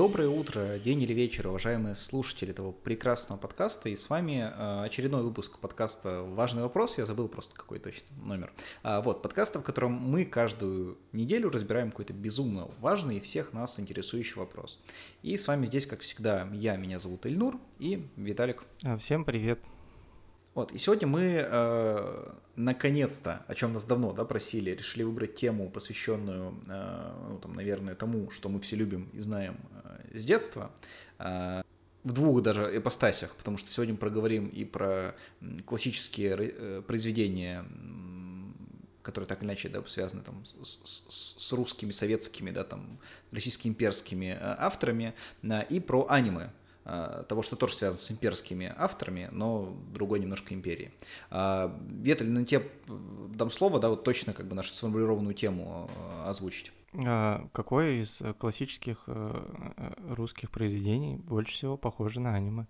Доброе утро, день или вечер, уважаемые слушатели этого прекрасного подкаста. И с вами э, очередной выпуск подкаста «Важный вопрос». Я забыл просто какой точно номер. А, вот, подкаста, в котором мы каждую неделю разбираем какой-то безумно важный и всех нас интересующий вопрос. И с вами здесь, как всегда, я, меня зовут Эльнур и Виталик. А, всем привет. Вот, и сегодня мы э, наконец-то, о чем нас давно да, просили, решили выбрать тему, посвященную, э, ну, там, наверное, тому, что мы все любим и знаем э, с детства. Э, в двух даже ипостасях, потому что сегодня мы проговорим и про классические э, произведения, которые так или иначе да, связаны там, с, с, с русскими, советскими, да, там, российско-имперскими э, авторами, э, и про аниме, того, что тоже связано с имперскими авторами, но другой немножко империи. А, Ветель, на тебе дам слово, да, вот точно как бы нашу сформулированную тему э, озвучить. А какое из классических э, русских произведений больше всего похоже на аниме?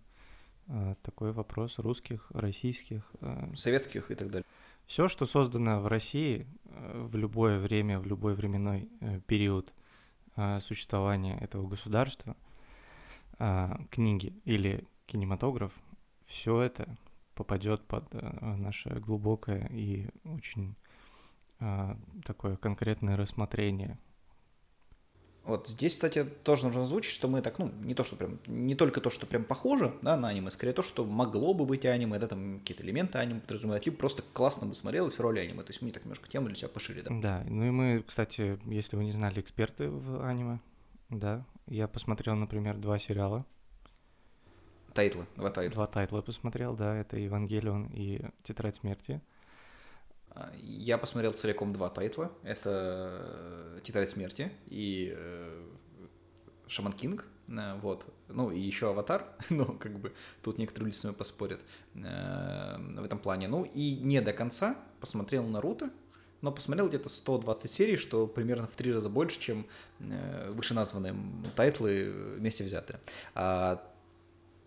Такой вопрос русских, российских. Советских и так далее. Все, что создано в России в любое время, в любой временной период существования этого государства – а, книги или кинематограф, все это попадет под а, наше глубокое и очень а, такое конкретное рассмотрение. Вот здесь, кстати, тоже нужно озвучить, что мы так, ну, не то, что прям, не только то, что прям похоже, да, на аниме, скорее то, что могло бы быть аниме, да, там какие-то элементы аниме подразумевают, либо просто классно бы смотрелось в роли аниме, то есть мы так немножко тему для себя пошире, да. Да, ну и мы, кстати, если вы не знали, эксперты в аниме, да, я посмотрел, например, два сериала. Тайтлы, два тайтла. Два тайтла посмотрел, да, это «Евангелион» и «Тетрадь смерти». А, я посмотрел целиком два тайтла. Это э, «Тетрадь смерти» и э, «Шаман Кинг». Э, вот. Ну, и еще «Аватар». ну, как бы тут некоторые люди с вами поспорят в этом плане. Ну, и не до конца посмотрел «Наруто», но посмотрел где-то 120 серий, что примерно в три раза больше, чем э, вышеназванные тайтлы вместе взятые. А,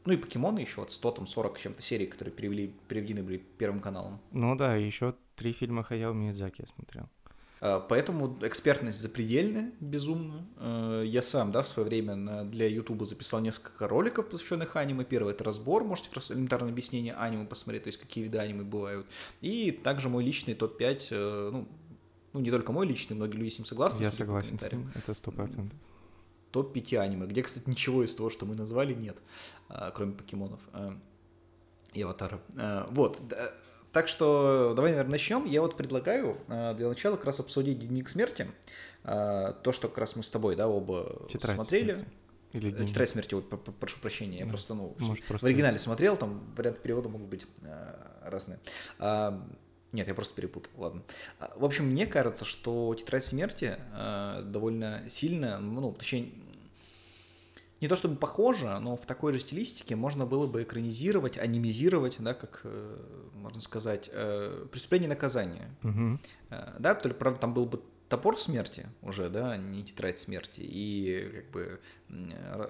ну и покемоны еще, вот 100, там 40 чем-то серий, которые перевели, переведены были Первым каналом. Ну да, еще три фильма Хаяо Миядзаки я смотрел. А, поэтому экспертность запредельная, безумно. А, я сам, да, в свое время для Ютуба записал несколько роликов, посвященных аниме. Первый — это разбор, можете просто элементарное объяснение аниме посмотреть, то есть какие виды аниме бывают. И также мой личный топ-5, э, ну, ну, не только мой личный, многие люди с ним согласны. Я согласен с ним, это сто процентов. Топ-5 аниме, где, кстати, ничего из того, что мы назвали, нет, кроме покемонов и аватара. Вот, так что давай, наверное, начнем. Я вот предлагаю э, для начала как раз обсудить «Дневник смерти». Э, то, что как раз мы с тобой, да, оба Тетрадь смотрели. Смерти. Или дневник. Тетрадь смерти, ой, прошу прощения, я просто, ну, Может, просто... в оригинале смотрел, там варианты перевода могут быть э, разные. А, нет, я просто перепутал, ладно. В общем, мне кажется, что «Тетрадь смерти» довольно сильно, ну, точнее, не то чтобы похоже, но в такой же стилистике можно было бы экранизировать, анимизировать, да, как э, можно сказать, э, преступление наказания. Угу. Да, только, правда, там был бы топор смерти уже, да, а не тетрадь смерти. И как бы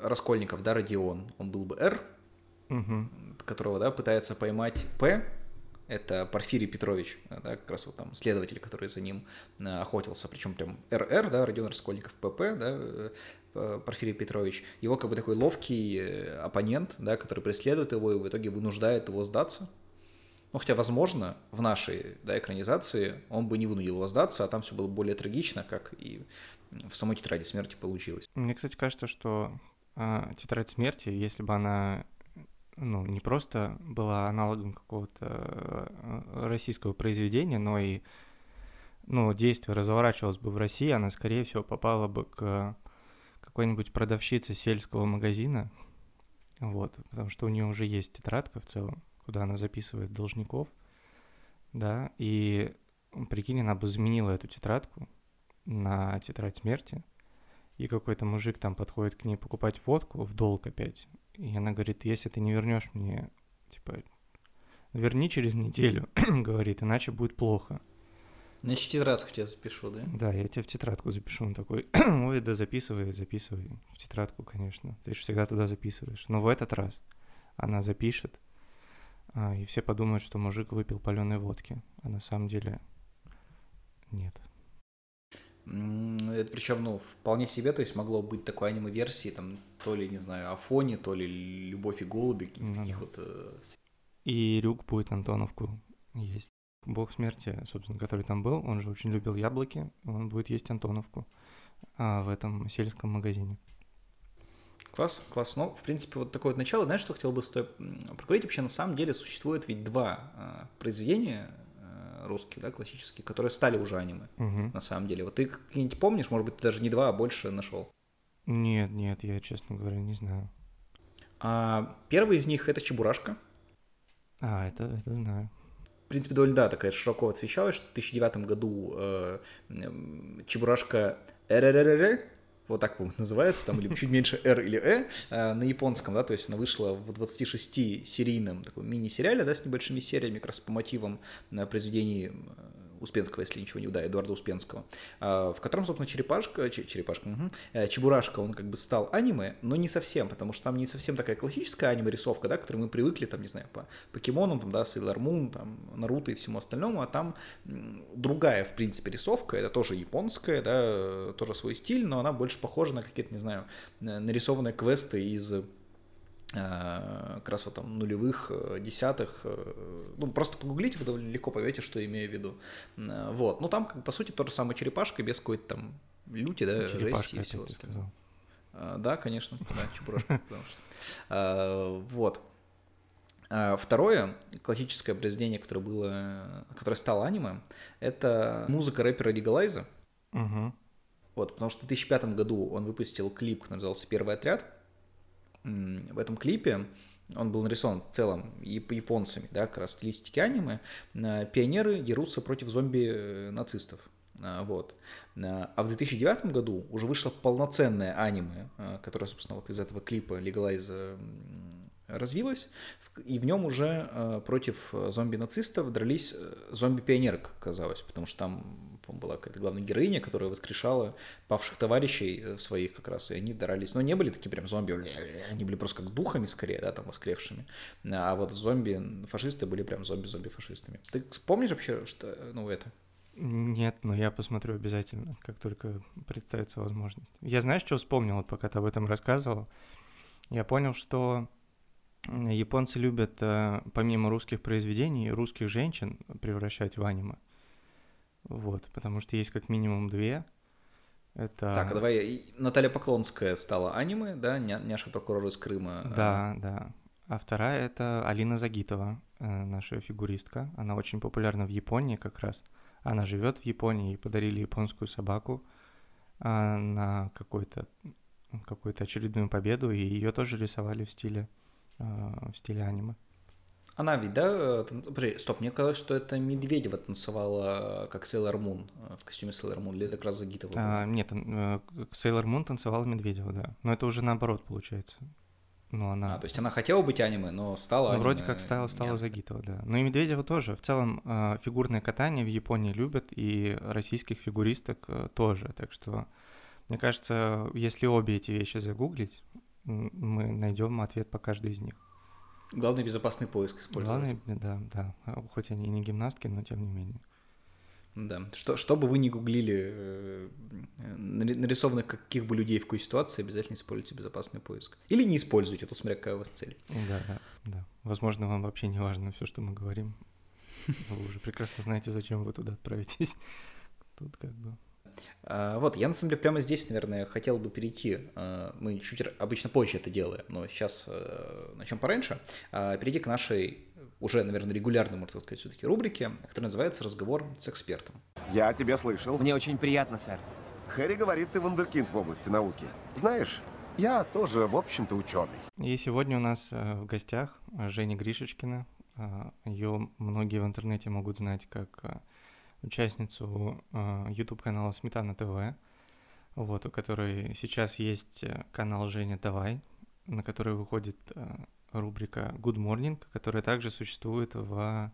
Раскольников, да, Родион, он был бы Р, угу. которого, да, пытается поймать П, это Порфирий Петрович, да, как раз вот там следователь, который за ним охотился, причем прям РР, да, Родион Раскольников, ПП, да, Э, Порфирий Петрович, его как бы такой ловкий э, оппонент, да, который преследует его и в итоге вынуждает его сдаться. Ну, хотя, возможно, в нашей да, экранизации он бы не вынудил его сдаться, а там все было более трагично, как и в самой тетради смерти получилось. Мне, кстати, кажется, что э, тетрадь смерти, если бы она ну, не просто была аналогом какого-то э, российского произведения, но и ну, действие разворачивалось бы в России, она, скорее всего, попала бы к какой-нибудь продавщице сельского магазина, вот, потому что у нее уже есть тетрадка в целом, куда она записывает должников, да, и прикинь, она бы заменила эту тетрадку на тетрадь смерти, и какой-то мужик там подходит к ней покупать водку в долг опять, и она говорит, если ты не вернешь мне, типа, верни через неделю, говорит, иначе будет плохо. Значит, тетрадку тебе запишу, да? Да, я тебе в тетрадку запишу. Он такой, ой, да записывай, записывай. В тетрадку, конечно. Ты же всегда туда записываешь. Но в этот раз она запишет, а, и все подумают, что мужик выпил паленой водки. А на самом деле нет. Это причем, ну, вполне себе, то есть могло быть такой аниме-версии, там, то ли, не знаю, Афони, то ли Любовь и голуби, каких-то таких вот... Э... И Рюк будет Антоновку есть. Бог смерти, собственно, который там был, он же очень любил яблоки, он будет есть Антоновку а, в этом сельском магазине. Класс, класс. Ну, в принципе, вот такое вот начало. Знаешь, что хотел бы с тобой проговорить? Вообще, на самом деле, существует ведь два э, произведения э, русские, да, классические, которые стали уже аниме, угу. на самом деле. Вот ты какие-нибудь помнишь, может быть, ты даже не два, а больше нашел? Нет, нет, я, честно говоря, не знаю. А, первый из них — это «Чебурашка». А, это, это знаю. Принципе, довольно, да, такая широко освещалась, что в 2009 году э, «Чебурашка РРРР», вот так, по-моему, называется, там, или чуть меньше R или E, э, на японском, да, то есть она вышла в 26-серийном таком мини-сериале, да, с небольшими сериями, как раз по мотивам э, произведений Успенского, если ничего не да, Эдуарда Успенского, а, в котором, собственно, Черепашка, Черепашка, угу, Чебурашка, он как бы стал аниме, но не совсем, потому что там не совсем такая классическая аниме-рисовка, да, к которой мы привыкли, там, не знаю, по покемонам, там, да, Sailor Moon, там, Наруто и всему остальному, а там другая, в принципе, рисовка, это тоже японская, да, тоже свой стиль, но она больше похожа на какие-то, не знаю, нарисованные квесты из Э, как раз вот там нулевых, э, десятых, э, ну, просто погуглите, вы довольно легко поймете, что я имею в виду. Вот, ну, там, по сути, то же самое черепашка, без какой-то там люти, да, жести и всего остального. Да, конечно, да, чебурашка, потому что... Вот. Второе классическое произведение, которое было, которое стало аниме, это музыка рэпера Легалайза. Угу. Вот, потому что в 2005 году он выпустил клип, который назывался «Первый отряд», в этом клипе он был нарисован в целом японцами, да, как раз в стилистике аниме, э, пионеры дерутся против зомби-нацистов. Э, вот. Э, а в 2009 году уже вышло полноценное аниме, которое, собственно, вот из этого клипа Legalize развилось, и в нем уже против зомби-нацистов дрались зомби-пионеры, как оказалось, потому что там была какая-то главная героиня, которая воскрешала павших товарищей э, своих как раз, и они дрались. Но не были такие прям зомби, они были просто как духами скорее, да, там, воскревшими. А вот зомби-фашисты были прям зомби-зомби-фашистами. Ты помнишь вообще, что, ну, это? Нет, но я посмотрю обязательно, как только представится возможность. Я знаешь, что вспомнил, вот пока ты об этом рассказывал? Я понял, что японцы любят, э, помимо русских произведений, русских женщин превращать в аниме. Вот, потому что есть как минимум две. Это... Так, а давай, Наталья Поклонская стала аниме, да, Няша прокурор из Крыма. Да, да. А вторая это Алина Загитова, э, наша фигуристка. Она очень популярна в Японии как раз. Она живет в Японии, ей подарили японскую собаку а, на какой-то какую-то очередную победу, и ее тоже рисовали в стиле а, в стиле аниме. Она ведь, да? Подожди, стоп, мне казалось, что это Медведева танцевала как Сейлор Мун э, в костюме Сейлор Мун, или это как раз Загитова? А, нет, Сейлор Мун танцевала Медведева, да. Но это уже наоборот получается. Ну, она... А, то есть она хотела быть аниме, но стала ну, аниме... вроде как стала, стала нет. Загитова, да. Ну и Медведева тоже. В целом э, фигурное катание в Японии любят, и российских фигуристок э, тоже. Так что, мне кажется, если обе эти вещи загуглить, мы найдем ответ по каждой из них. Главный безопасный поиск использовать. Главный, да, да. Хоть они и не гимнастки, но тем не менее. Да. Что, что бы вы ни гуглили, э, нарисованных каких бы людей в какой ситуации, обязательно используйте безопасный поиск. Или не используйте, то смотря какая у вас цель. Да, да, да. Возможно, вам вообще не важно все, что мы говорим. Вы уже прекрасно знаете, зачем вы туда отправитесь. Тут как бы вот, я на самом деле прямо здесь, наверное, хотел бы перейти, а, мы чуть обычно позже это делаем, но сейчас э, начнем пораньше, а, перейти к нашей уже, наверное, регулярной, можно сказать, все-таки рубрике, которая называется «Разговор с экспертом». Я тебя слышал. Мне очень приятно, сэр. Хэри говорит, ты вундеркинд в области науки. Знаешь, я тоже, в общем-то, ученый. И сегодня у нас э, в гостях Женя Гришечкина. Ее многие в интернете могут знать как участницу э, YouTube-канала Сметана ТВ, вот, у которой сейчас есть э, канал Женя Давай, на который выходит э, рубрика Good Morning, которая также существует в,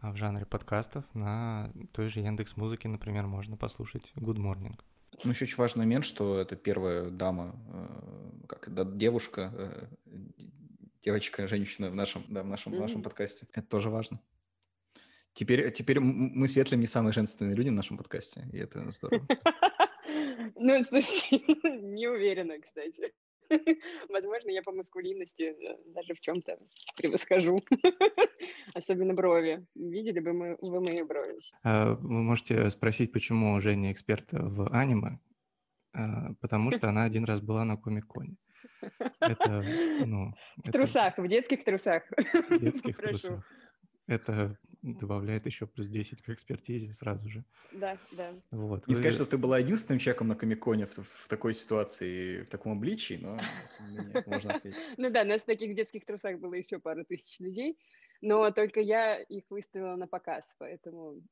в жанре подкастов. На той же Яндекс Музыке, например, можно послушать Good Morning. Ну, еще очень важный момент, что это первая дама, как да, девушка, девочка, женщина в нашем, да, в нашем, mm-hmm. нашем подкасте. Это тоже важно. Теперь, теперь мы с Ветлем не самые женственные люди в нашем подкасте, и это здорово. Ну, слушайте, не уверена, кстати. Возможно, я по маскулинности э, даже в чем-то превосхожу. Особенно брови. Видели бы мы, вы мои брови? А, вы можете спросить, почему Женя эксперт в аниме? А, потому что она один раз была на Комик-Коне. Это, ну... В это... трусах, в детских трусах. В детских трусах. Это добавляет еще плюс 10 к экспертизе сразу же. Да, да. Вот. Не Вы... сказать, что ты была единственным человеком на Комиконе в, в такой ситуации, в таком обличии, но нет, можно ответить. Ну да, нас в таких детских трусах было еще пару тысяч людей, но только я их выставила на показ, поэтому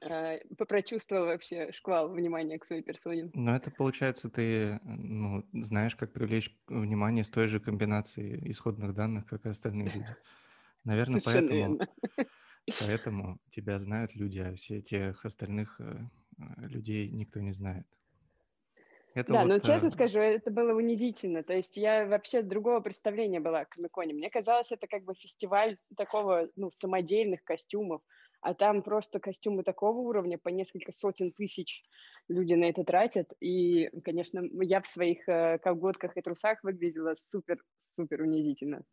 э, прочувствовала вообще шквал внимания к своей персоне. Ну, это получается, ты ну, знаешь, как привлечь внимание с той же комбинацией исходных данных, как и остальные люди. Наверное, поэтому, поэтому тебя знают люди, а все тех остальных э, э, людей никто не знает. Это да, вот, но честно а... скажу, это было унизительно. То есть я вообще другого представления была о Комиконе. Мне казалось, это как бы фестиваль такого, ну, самодельных костюмов, а там просто костюмы такого уровня, по несколько сотен тысяч люди на это тратят. И, конечно, я в своих э, колготках и трусах выглядела супер-супер унизительно.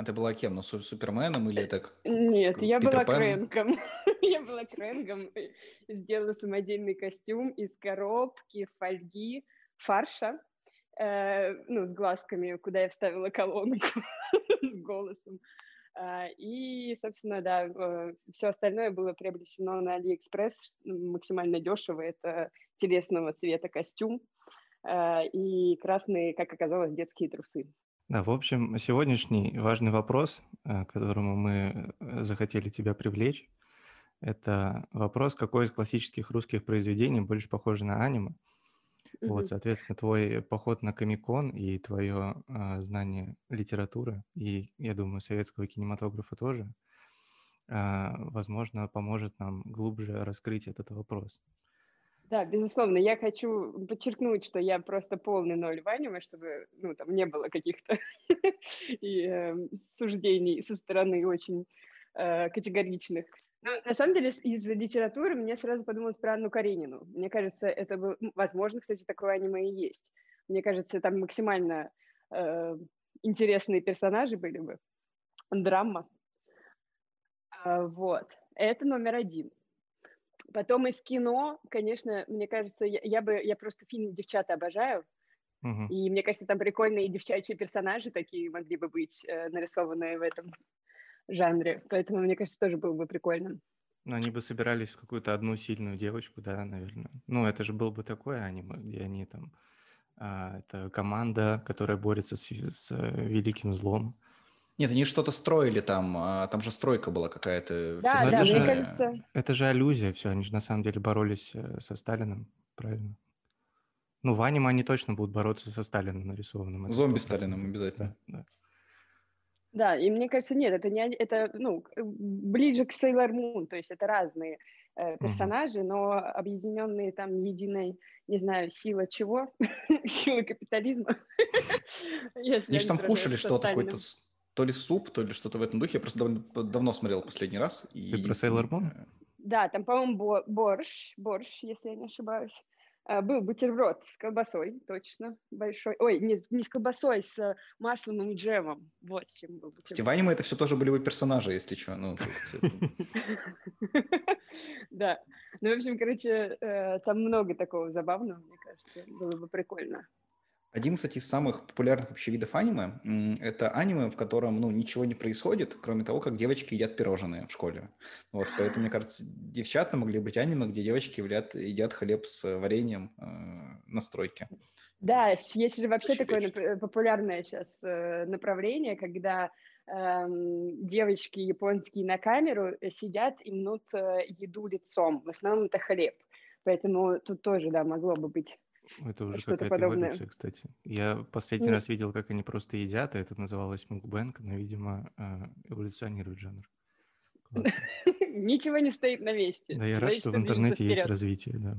А ты была кем? Ну, Суперменом или так? Нет, я Питер была Пен? Я была Крэнгом. Сделала самодельный костюм из коробки, фольги, фарша, э, ну, с глазками, куда я вставила колонку с голосом. Э, и, собственно, да, э, все остальное было приобретено на Алиэкспресс максимально дешево. Это телесного цвета костюм э, и красные, как оказалось, детские трусы. Да, в общем, сегодняшний важный вопрос, э, к которому мы э, захотели тебя привлечь, это вопрос, какое из классических русских произведений больше похоже на аниме. Mm-hmm. Вот, соответственно, твой поход на Комикон и твое э, знание литературы, и, я думаю, советского кинематографа тоже, э, возможно, поможет нам глубже раскрыть этот вопрос. Да, безусловно. Я хочу подчеркнуть, что я просто полный ноль в аниме, чтобы ну, там не было каких-то и, э, суждений со стороны очень э, категоричных. Но на самом деле из литературы мне сразу подумалось про Анну Каренину. Мне кажется, это был, возможно, кстати, такое аниме и есть. Мне кажется, там максимально э, интересные персонажи были бы. Драма. А, вот. Это номер один. Потом из кино, конечно, мне кажется, я, я бы, я просто фильм «Девчата» обожаю, uh-huh. и мне кажется, там прикольные девчачьи персонажи такие могли бы быть э, нарисованные в этом жанре, поэтому мне кажется, тоже было бы прикольно. Ну, они бы собирались в какую-то одну сильную девочку, да, наверное. Ну, это же был бы такое аниме, где они там... А, это команда, которая борется с, с великим злом. Нет, они что-то строили там, а там же стройка была какая-то. Да, да, мне кажется... Это же аллюзия, все, они же на самом деле боролись э, со Сталиным, правильно? Ну, в аниме они точно будут бороться со Сталиным нарисованным. Зомби Сталиным обязательно. Да, да. Да, и мне кажется, нет, это не это, ну, ближе к Sailor Moon, то есть это разные э, персонажи, mm-hmm. но объединенные там единой, не знаю, сила чего, сила капитализма. Они же там кушали что-то, какой-то то ли суп, то ли что-то в этом духе. Я просто давно, давно смотрел последний раз. И Ты про Sailor Moon? Э, да, там, по-моему, борщ, борщ, если я не ошибаюсь. А, был бутерброд с колбасой, точно, большой. Ой, не, не с колбасой, с маслом и джемом. Вот чем был бутерброд. Кстати, в аниме это все тоже были бы персонажи, если что. Ну, Да. Ну, в общем, короче, э, там много такого забавного, мне кажется. Было бы прикольно. Один, кстати, из самых популярных вообще видов аниме – это аниме, в котором ну, ничего не происходит, кроме того, как девочки едят пирожные в школе. Вот, поэтому, мне кажется, девчата могли быть аниме, где девочки едят, едят хлеб с вареньем э, на стройке. Да, есть же вообще Очень такое вечно. популярное сейчас э, направление, когда э, девочки японские на камеру сидят и мнут э, еду лицом. В основном это хлеб. Поэтому тут тоже, да, могло бы быть это уже какая-то эволюция, кстати. Я последний Нет. раз видел, как они просто едят, и это называлось мукбэнк, но, видимо, а, эволюционирует жанр. Ничего не стоит на месте. Да, я рад, что в интернете есть развитие, да.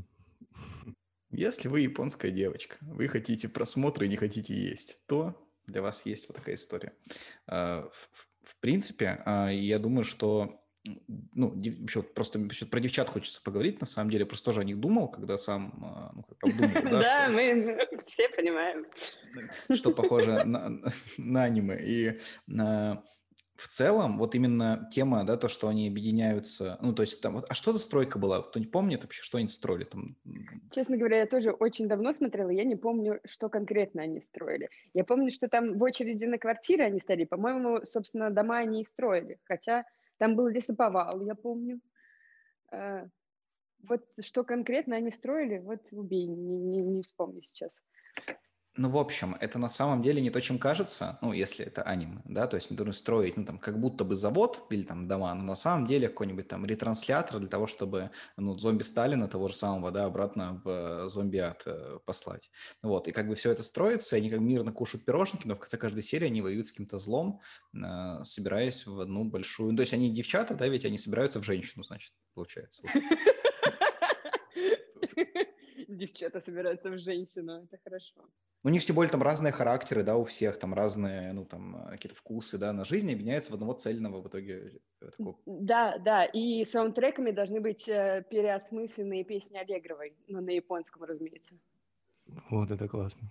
Если вы японская девочка, вы хотите просмотра и не хотите есть, то для вас есть вот такая история. А, в принципе, а, я думаю, что ну, вообще вот просто про девчат хочется поговорить, на самом деле, просто тоже о них думал, когда сам, а, ну, как обдумал, да, Да, мы все понимаем. Что похоже на аниме. И в целом, вот именно тема, да, то, что они объединяются, ну, то есть там, вот, а что за стройка была? Кто не помнит вообще, что они строили там? Честно говоря, я тоже очень давно смотрела, я не помню, что конкретно они строили. Я помню, что там в очереди на квартиры они стояли, по-моему, собственно, дома они и строили, хотя там был лесоповал, я помню. А, вот что конкретно они строили, вот убей, не, не, не вспомню сейчас. Ну, в общем, это на самом деле не то, чем кажется, ну, если это аниме, да, то есть мы должны строить, ну, там, как будто бы завод или там дома, но на самом деле какой-нибудь там ретранслятор для того, чтобы, ну, зомби Сталина того же самого, да, обратно в зомби-ад э, послать. Вот, и как бы все это строится, они как мирно кушают пирожники, но в конце каждой серии они воюют с каким-то злом, э, собираясь в одну большую... Ну, то есть они девчата, да, ведь они собираются в женщину, значит, получается. Девчата собираются в женщину, это хорошо. У них, тем более, там разные характеры, да, у всех, там разные, ну, там, какие-то вкусы, да, на жизнь объединяются в одного цельного в итоге. Э, такого... Да, да, и саундтреками должны быть э, переосмысленные песни Аллегровой, но на японском, разумеется. Вот это классно.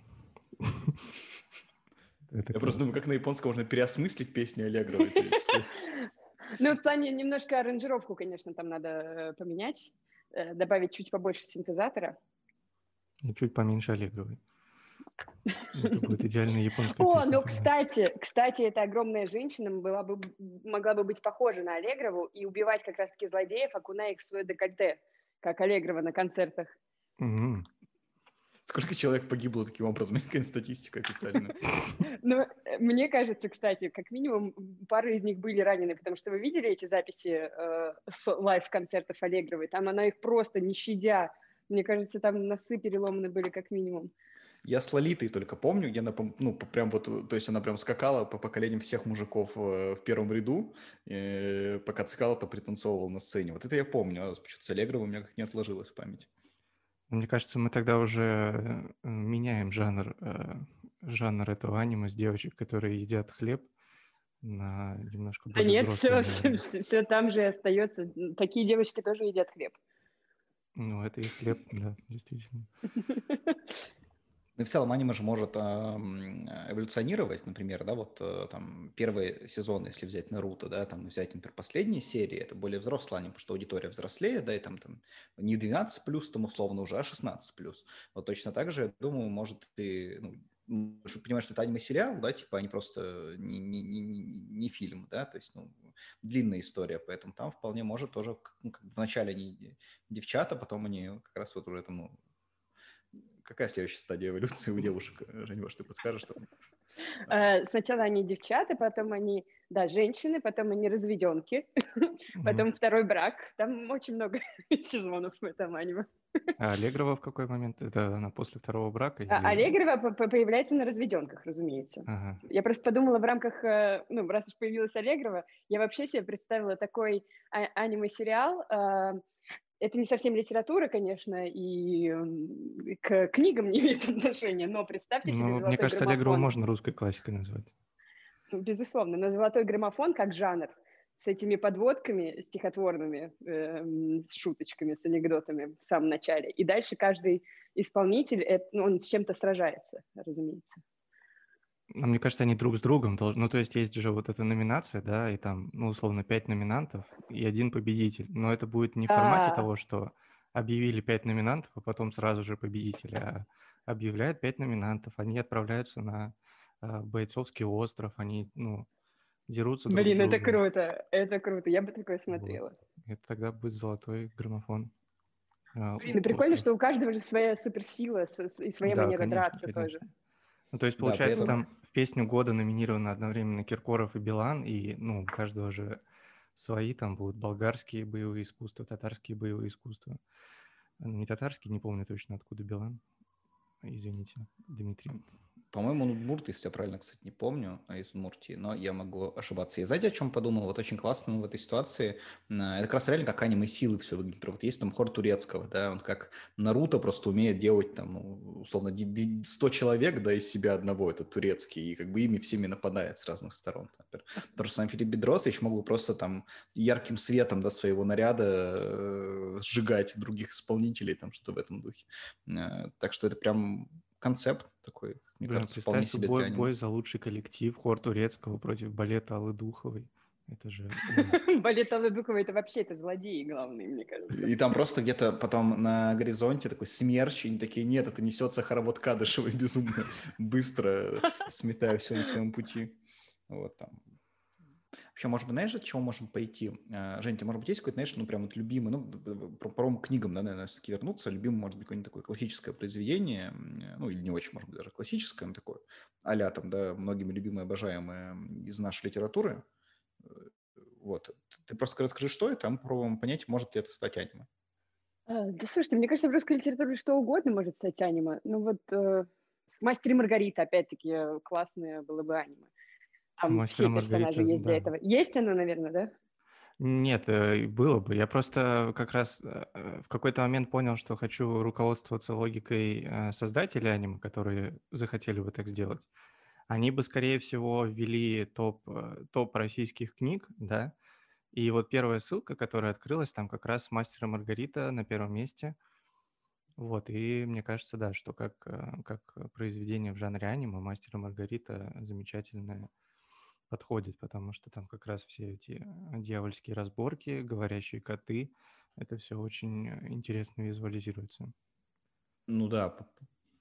Я просто думаю, как на японском можно переосмыслить песни Аллегровой. Ну, в плане немножко аранжировку, конечно, там надо э, поменять, добавить чуть побольше синтезатора. И чуть поменьше Аллегровой. Это будет идеальная японская О, ну, кстати, кстати, эта огромная женщина была бы, могла бы быть похожа на Аллегрову и убивать как раз-таки злодеев, окуная их в свое декольте, как Аллегрова на концертах. Угу. Сколько человек погибло таким образом? Какая статистика официальная? Ну, мне кажется, кстати, как минимум пара из них были ранены, потому что вы видели эти записи э, с лайв-концертов Аллегровой? Там она их просто не щадя. Мне кажется, там носы переломаны были как минимум. Я с Лолитой только помню, где она, ну, прям вот, то есть она прям скакала по поколениям всех мужиков э, в первом ряду, и пока цикала-то пританцовывал на сцене. Вот это я помню, а почему-то с Аллегровым у меня как не отложилось в память. Мне кажется, мы тогда уже э, меняем жанр, э, жанр этого аниме с девочек, которые едят хлеб, на немножко более А нет, все, все, все там же остается. Такие девочки тоже едят хлеб. Ну, это и хлеб, да, действительно. Ну и в целом аниме же может э, эволюционировать, например, да, вот э, там первый сезон, если взять Наруто, да, там взять, например, последние серии, это более взрослый аниме, потому что аудитория взрослее, да, и там, там не 12 плюс там условно уже, а 16 плюс. Вот точно так же, я думаю, может и, ну, понимать, что это аниме-сериал, да, типа они просто не, не, не, не фильм, да, то есть, ну, длинная история, поэтому там вполне может тоже, ну, как вначале они девчата, потом они как раз вот уже там, ну, Какая следующая стадия эволюции у девушек, э, Женя, может, ты подскажешь? Что... Э, сначала они девчата, потом они, да, женщины, потом они разведенки, потом второй брак. Там очень много сезонов в этом аниме. А Аллегрова в какой момент? Это она после второго брака? А, Аллегрова появляется на разведенках, разумеется. Ага. Я просто подумала в рамках, э, ну, раз уж появилась Аллегрова, я вообще себе представила такой а- аниме-сериал, это не совсем литература, конечно, и к книгам не имеет отношения, но представьте себе ну, Мне кажется, граммофон. Аллегрову можно русской классикой назвать. Ну, безусловно, но золотой граммофон как жанр с этими подводками стихотворными, э, с шуточками, с анекдотами в самом начале. И дальше каждый исполнитель, это, ну, он с чем-то сражается, разумеется. А мне кажется, они друг с другом должны... Ну, то есть есть же вот эта номинация, да, и там, ну, условно, пять номинантов и один победитель. Но это будет не в формате а... того, что объявили пять номинантов, а потом сразу же победителя, а объявляют пять номинантов, они отправляются на э, бойцовский остров, они, ну, дерутся друг Блин, это круто, это круто, я бы такое смотрела. Вот. Это тогда будет золотой граммофон. Блин, ну прикольно, что у каждого же своя суперсила и своя да, манера конечно, драться конечно. тоже. Ну, то есть, получается, да, там в песню года номинированы одновременно Киркоров и Билан, и, ну, у каждого же свои, там будут болгарские боевые искусства, татарские боевые искусства. Не татарские, не помню точно, откуда Билан. Извините, Дмитрий. По-моему, он удмурт, если я правильно, кстати, не помню, а из Удмуртии, но я могу ошибаться. И знаете, о чем подумал? Вот очень классно в этой ситуации. Это как раз реально как аниме силы все выглядит. Вот есть там хор турецкого, да, он как Наруто просто умеет делать там, ну, условно, 100 человек, да, из себя одного, это турецкий, и как бы ими всеми нападает с разных сторон. Например. То же самое Филипп Бедросович мог бы просто там ярким светом, да, своего наряда э, сжигать других исполнителей, там, что в этом духе. Э, так что это прям концепт такой, мне Блин, кажется, вполне себе бой, бой за лучший коллектив, хор турецкого против балета Аллы Духовой. Это же... Балет Аллы Духовой — это вообще это злодеи главные, мне кажется. И там просто где-то потом на горизонте такой смерч, и они такие, нет, это несется хоровод Кадышевой безумно быстро, сметая все на своем пути. Вот там Вообще, может быть, знаешь, от чего можем пойти? А, Жень, ты, может быть, есть какой-то, знаешь, ну, прям вот любимый, ну, про, про книгам, да, наверное, все-таки вернуться, любимый, может быть, какое-нибудь такое классическое произведение, ну, или не очень, может быть, даже классическое, но такое, а там, да, многими любимое, обожаемое из нашей литературы. Э, вот. Ты просто расскажи, что это, а мы попробуем понять, может ли это стать аниме. А, да, слушайте, мне кажется, в русской литературе что угодно может стать аниме. Ну, вот э, «Мастер и Маргарита», опять-таки, классное было бы аниме. Там Мастер все персонажи есть да. для этого. Есть оно, наверное, да? Нет, э, было бы. Я просто как раз э, в какой-то момент понял, что хочу руководствоваться логикой э, создателей аниме, которые захотели бы так сделать. Они бы, скорее всего, ввели топ, топ российских книг, да, и вот первая ссылка, которая открылась, там как раз «Мастер и Маргарита» на первом месте. Вот, и мне кажется, да, что как, как произведение в жанре аниме «Мастер и Маргарита» замечательное подходит, потому что там как раз все эти э, дьявольские разборки, говорящие коты, это все очень э, интересно визуализируется. Ну да,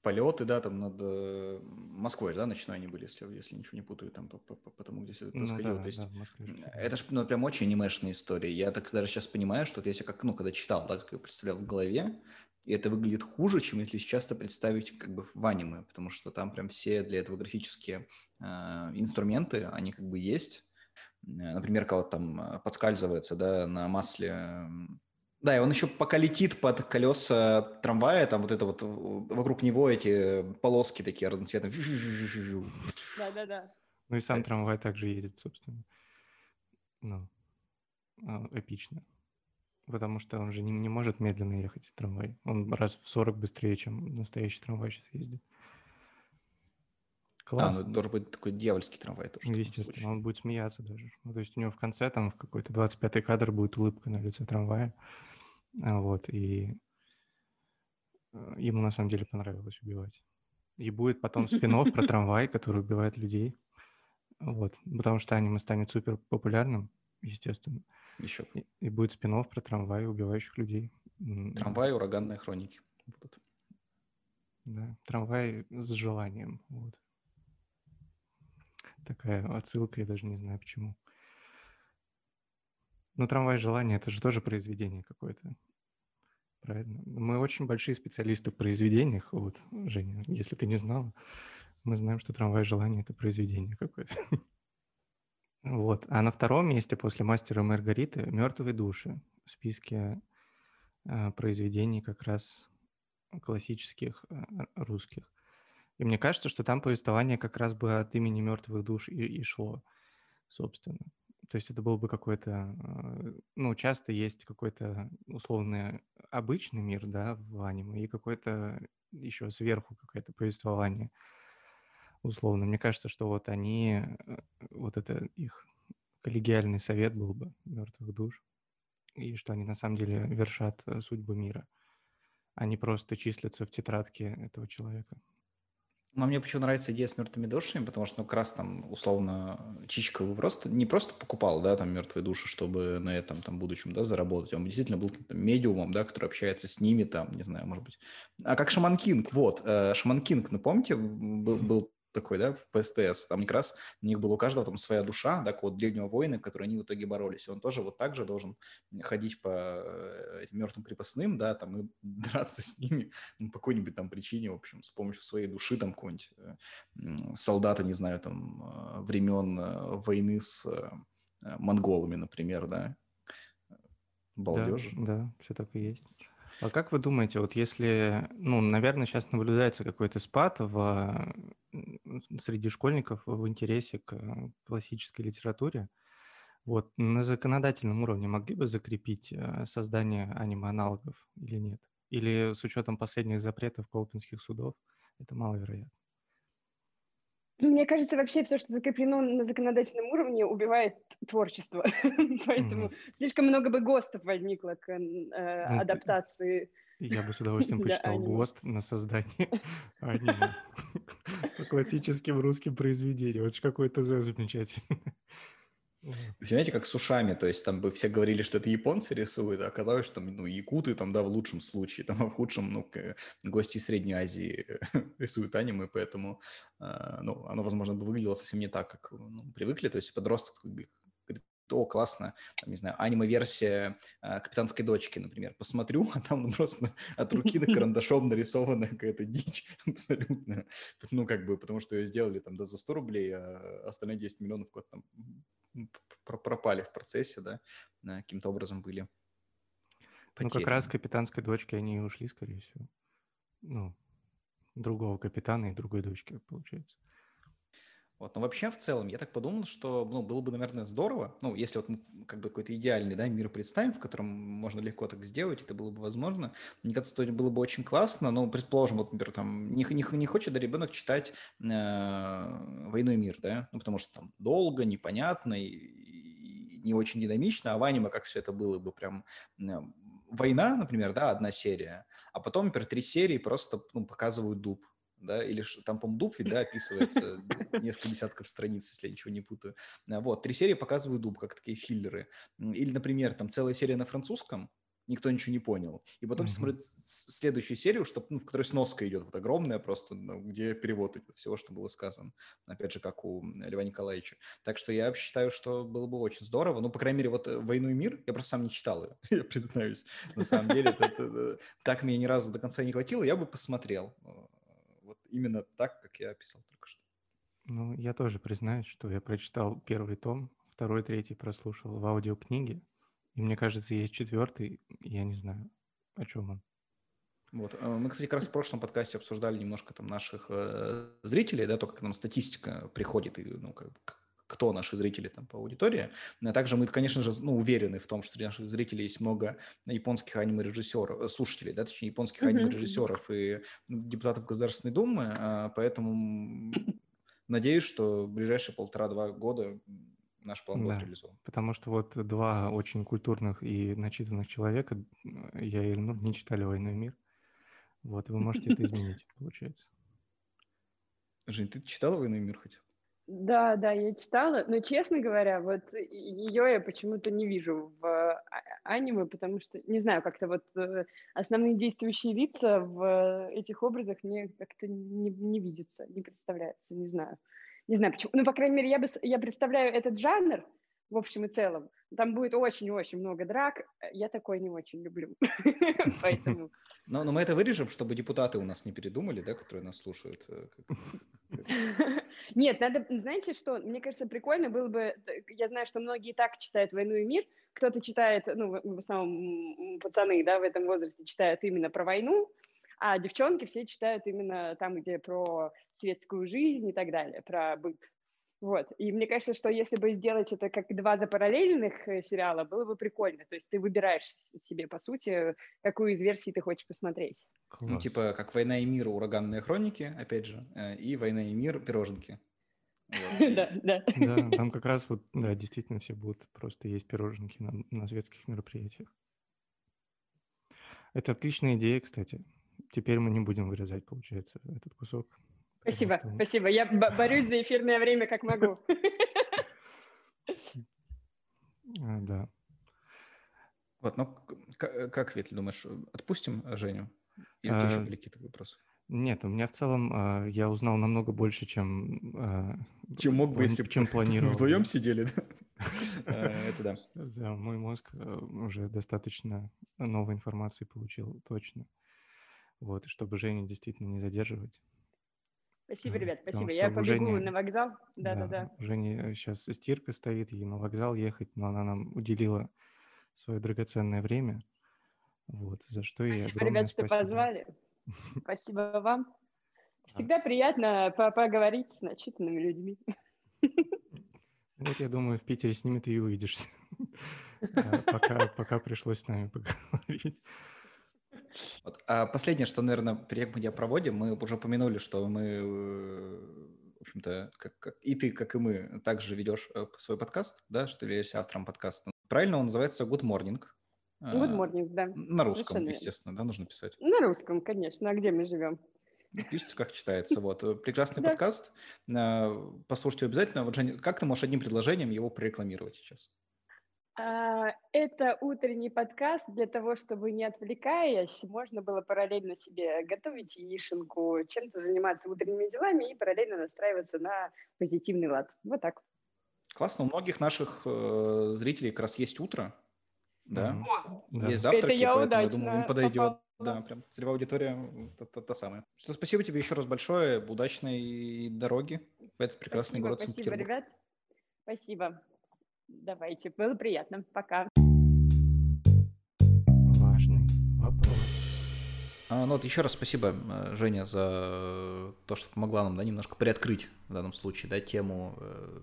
полеты, да, там над э, Москвой, да, ночной они были, если, если ничего не путаю, там по, по, по тому, где все это ну происходило. Ну, да, То есть да, Москве, это же ну, прям очень анимешная история. Я так даже сейчас понимаю, что вот если как, ну, когда читал, да, как я представлял в голове, и это выглядит хуже, чем если сейчас это представить как бы в аниме, потому что там прям все для этого графические э, инструменты, они как бы есть. Э, например, когда там э, подскальзывается, да, на масле. Да, и он еще пока летит под колеса трамвая, там вот это вот вокруг него эти полоски такие разноцветные. Да-да-да. Ну и сам трамвай также едет, собственно. Ну, а, эпично потому что он же не, не может медленно ехать трамвай. Он раз в 40 быстрее, чем настоящий трамвай сейчас ездит. Класс. А, ну должен быть такой дьявольский трамвай тоже. Ну, естественно, он будет смеяться даже. Ну, то есть у него в конце там в какой-то 25-й кадр будет улыбка на лице трамвая. А, вот, и э, ему на самом деле понравилось убивать. И будет потом спин про трамвай, который убивает людей. Вот, потому что аниме станет супер популярным, естественно. Еще. И, и будет спин про трамваи, убивающих людей. Трамвай, ураганные хроники будут. Да, трамвай с желанием. Вот. Такая отсылка, я даже не знаю почему. Но трамвай желания это же тоже произведение какое-то. Правильно? Мы очень большие специалисты в произведениях. Вот, Женя, если ты не знала, мы знаем, что трамвай желания это произведение какое-то. Вот. А на втором месте после «Мастера Маргариты» «Мертвые души» в списке э, произведений как раз классических э, русских. И мне кажется, что там повествование как раз бы от имени мертвых душ и, и шло, собственно. То есть это был бы какой-то, э, ну, часто есть какой-то условный обычный мир, да, в аниме, и какой-то еще сверху какое-то повествование – условно. Мне кажется, что вот они, э, вот это их коллегиальный совет был бы мертвых душ, и что они на самом деле вершат э, судьбу мира. Они просто числятся в тетрадке этого человека. Но мне почему нравится идея с мертвыми душами, потому что, ну, как раз там, условно, бы просто, не просто покупал, да, там, мертвые души, чтобы на этом, там, будущем, да, заработать. Он действительно был там, медиумом, да, который общается с ними, там, не знаю, может быть. А как Шаман Кинг, вот, э, Шаман Кинг, ну, помните, был, был такой, да, по СТС. Там как раз у них была у каждого там своя душа, да, вот древнего воина, которые они в итоге боролись. И он тоже вот так же должен ходить по э, этим мертвым крепостным, да, там и драться с ними ну, по какой-нибудь там причине, в общем, с помощью своей души, там, какого-нибудь э, солдата, не знаю, там, э, времен войны с монголами, например, да. Балдеж. Да, да, все так и есть. А как вы думаете, вот если, ну, наверное, сейчас наблюдается какой-то спад в среди школьников в интересе к классической литературе. Вот, на законодательном уровне могли бы закрепить э, создание аниме-аналогов или нет? Или с учетом последних запретов колпинских судов это маловероятно? Мне кажется, вообще все, что закреплено на законодательном уровне, убивает творчество. Поэтому слишком много бы ГОСТов возникло к э, ну, адаптации. Я бы с удовольствием почитал ГОСТ на создание аниме по классическим русским произведениям. Это же какой-то замечательный. Знаете, как с ушами, то есть там бы все говорили, что это японцы рисуют, а оказалось, что ну, якуты там, да, в лучшем случае, там, а в худшем, ну, гости из Средней Азии рисуют аниме, поэтому, э, ну, оно, возможно, бы выглядело совсем не так, как ну, привыкли, то есть подросток говорит, о, классно, там, не знаю, аниме-версия э, «Капитанской дочки», например, посмотрю, а там ну, просто от руки на карандашом нарисованная какая-то дичь абсолютно, ну, как бы, потому что ее сделали там, да, за 100 рублей, а остальные 10 миллионов куда там пропали в процессе, да, каким-то образом были потеряны. Ну, как раз капитанской дочки они и ушли, скорее всего. Ну, другого капитана и другой дочки, получается. Вот. Но вообще, в целом, я так подумал, что ну, было бы, наверное, здорово, ну, если вот мы как бы какой-то идеальный да, мир представим, в котором можно легко так сделать, это было бы возможно. Мне кажется, это было бы очень классно, но, предположим, вот, например, там, не, не, не хочет да, ребенок читать э, «Войну и мир», да, ну, потому что там долго, непонятно и, и не очень динамично, а в аниме как все это было бы прям э, война, например, да, одна серия, а потом, например, три серии просто ну, показывают дуб, да, или там, по-моему, Дуб да, описывается несколько десятков страниц, если я ничего не путаю. А, вот, три серии показывают Дуб, как такие филлеры. Или, например, там целая серия на французском, никто ничего не понял. И потом mm-hmm. смотрит следующую серию, что, ну, в которой сноска идет, вот огромная просто, ну, где перевод идет всего, что было сказано. Опять же, как у Льва Николаевича. Так что я считаю, что было бы очень здорово. Ну, по крайней мере, вот э, «Войну и мир» я просто сам не читал ее, я признаюсь. На самом деле, это, так мне ни разу до конца не хватило, я бы посмотрел вот именно так, как я описал только что. Ну, я тоже признаюсь, что я прочитал первый том, второй, третий прослушал в аудиокниге, и мне кажется, есть четвертый, я не знаю, о чем он. Вот. Э, мы, кстати, как раз в прошлом подкасте обсуждали немножко там наших э, зрителей, да, то, как нам статистика приходит, и, ну, как, кто наши зрители там по аудитории. А также мы, конечно же, ну, уверены в том, что среди наших зрителей есть много японских аниме-режиссеров, э, слушателей, да, точнее, японских mm-hmm. аниме-режиссеров и депутатов Государственной Думы, а, поэтому надеюсь, что в ближайшие полтора-два года наш план да, будет реализован. Потому что вот два очень культурных и начитанных человека, я и Ильнур, не читали «Войну и мир». Вот, вы можете это изменить, получается. Жень, ты читала «Войну и мир» хоть? Да, да, я читала, но, честно говоря, вот ее я почему-то не вижу в а, аниме, потому что, не знаю, как-то вот э, основные действующие лица в этих образах мне как-то не, не видятся, не представляются, не знаю. Не знаю почему. Ну, по крайней мере, я, бы, я представляю этот жанр, в общем и целом. Там будет очень-очень много драк. Я такое не очень люблю. Поэтому... Но, но мы это вырежем, чтобы депутаты у нас не передумали, да, которые нас слушают. Э, Нет, надо, знаете что, мне кажется, прикольно было бы, я знаю, что многие так читают «Войну и мир», кто-то читает, ну, в основном пацаны, да, в этом возрасте читают именно про войну, а девчонки все читают именно там, где про светскую жизнь и так далее, про быт. Вот. И мне кажется, что если бы сделать это как два запараллельных э, сериала, было бы прикольно. То есть ты выбираешь себе, по сути, какую из версий ты хочешь посмотреть. Класс. Ну, типа, как «Война и мир», «Ураганные хроники», опять же, э, и «Война и мир», «Пироженки». Да, да. Да, там как раз вот, да, действительно все будут просто есть пироженки на, на светских мероприятиях. Это отличная идея, кстати. Теперь мы не будем вырезать, получается, этот кусок. Спасибо, что... спасибо. Я борюсь за эфирное время как могу. А, да. Вот, ну как, Вет, думаешь, отпустим Женю? Или а, еще были какие-то вопросы? Нет, у меня в целом а, я узнал намного больше, чем... А, чем мог бы, если чем планировал. вдвоем сидели, да? Это да. Да, мой мозг уже достаточно новой информации получил, точно. Вот, чтобы Женю действительно не задерживать, Спасибо, ребят, спасибо. Я побегу Жени, на вокзал. Да, да, да. У Жени сейчас стирка стоит, ей на вокзал ехать, но она нам уделила свое драгоценное время. Вот, за что спасибо, ей огромное ребят, спасибо. что позвали. Спасибо вам. Всегда приятно по поговорить с начитанными людьми. Вот я думаю, в Питере с ними ты и увидишься. А пока пришлось с нами поговорить. Вот. А последнее, что, наверное, перед мы проводим, мы уже упомянули, что мы, э, в общем-то, как, как, и ты, как и мы, также ведешь э, свой подкаст, да, что являешься автором подкаста. Правильно он называется Good Morning. Good Morning, да. На русском, Совершенно естественно, да, нужно писать. На русском, конечно. А где мы живем? Пишите, как читается. Вот. Э, прекрасный подкаст. Послушайте обязательно. Вот, Женя, как ты можешь одним предложением его прорекламировать сейчас? А, это утренний подкаст для того, чтобы не отвлекаясь, можно было параллельно себе готовить яишенку, чем-то заниматься утренними делами и параллельно настраиваться на позитивный лад. Вот так. Классно. У многих наших э, зрителей как раз есть утро, да? О, есть завтраки, это я поэтому удачно я думаю, им подойдет. попала. Да, прям целевая аудитория та, та, та самая. Что, спасибо тебе еще раз большое. Удачной дороги в этот прекрасный Спасибо, город спасибо, Санкт-Петербург. ребят. Спасибо. Давайте, было приятно. Пока. А, ну вот еще раз спасибо, э, Женя, за то, что помогла нам да, немножко приоткрыть в данном случае да, тему э,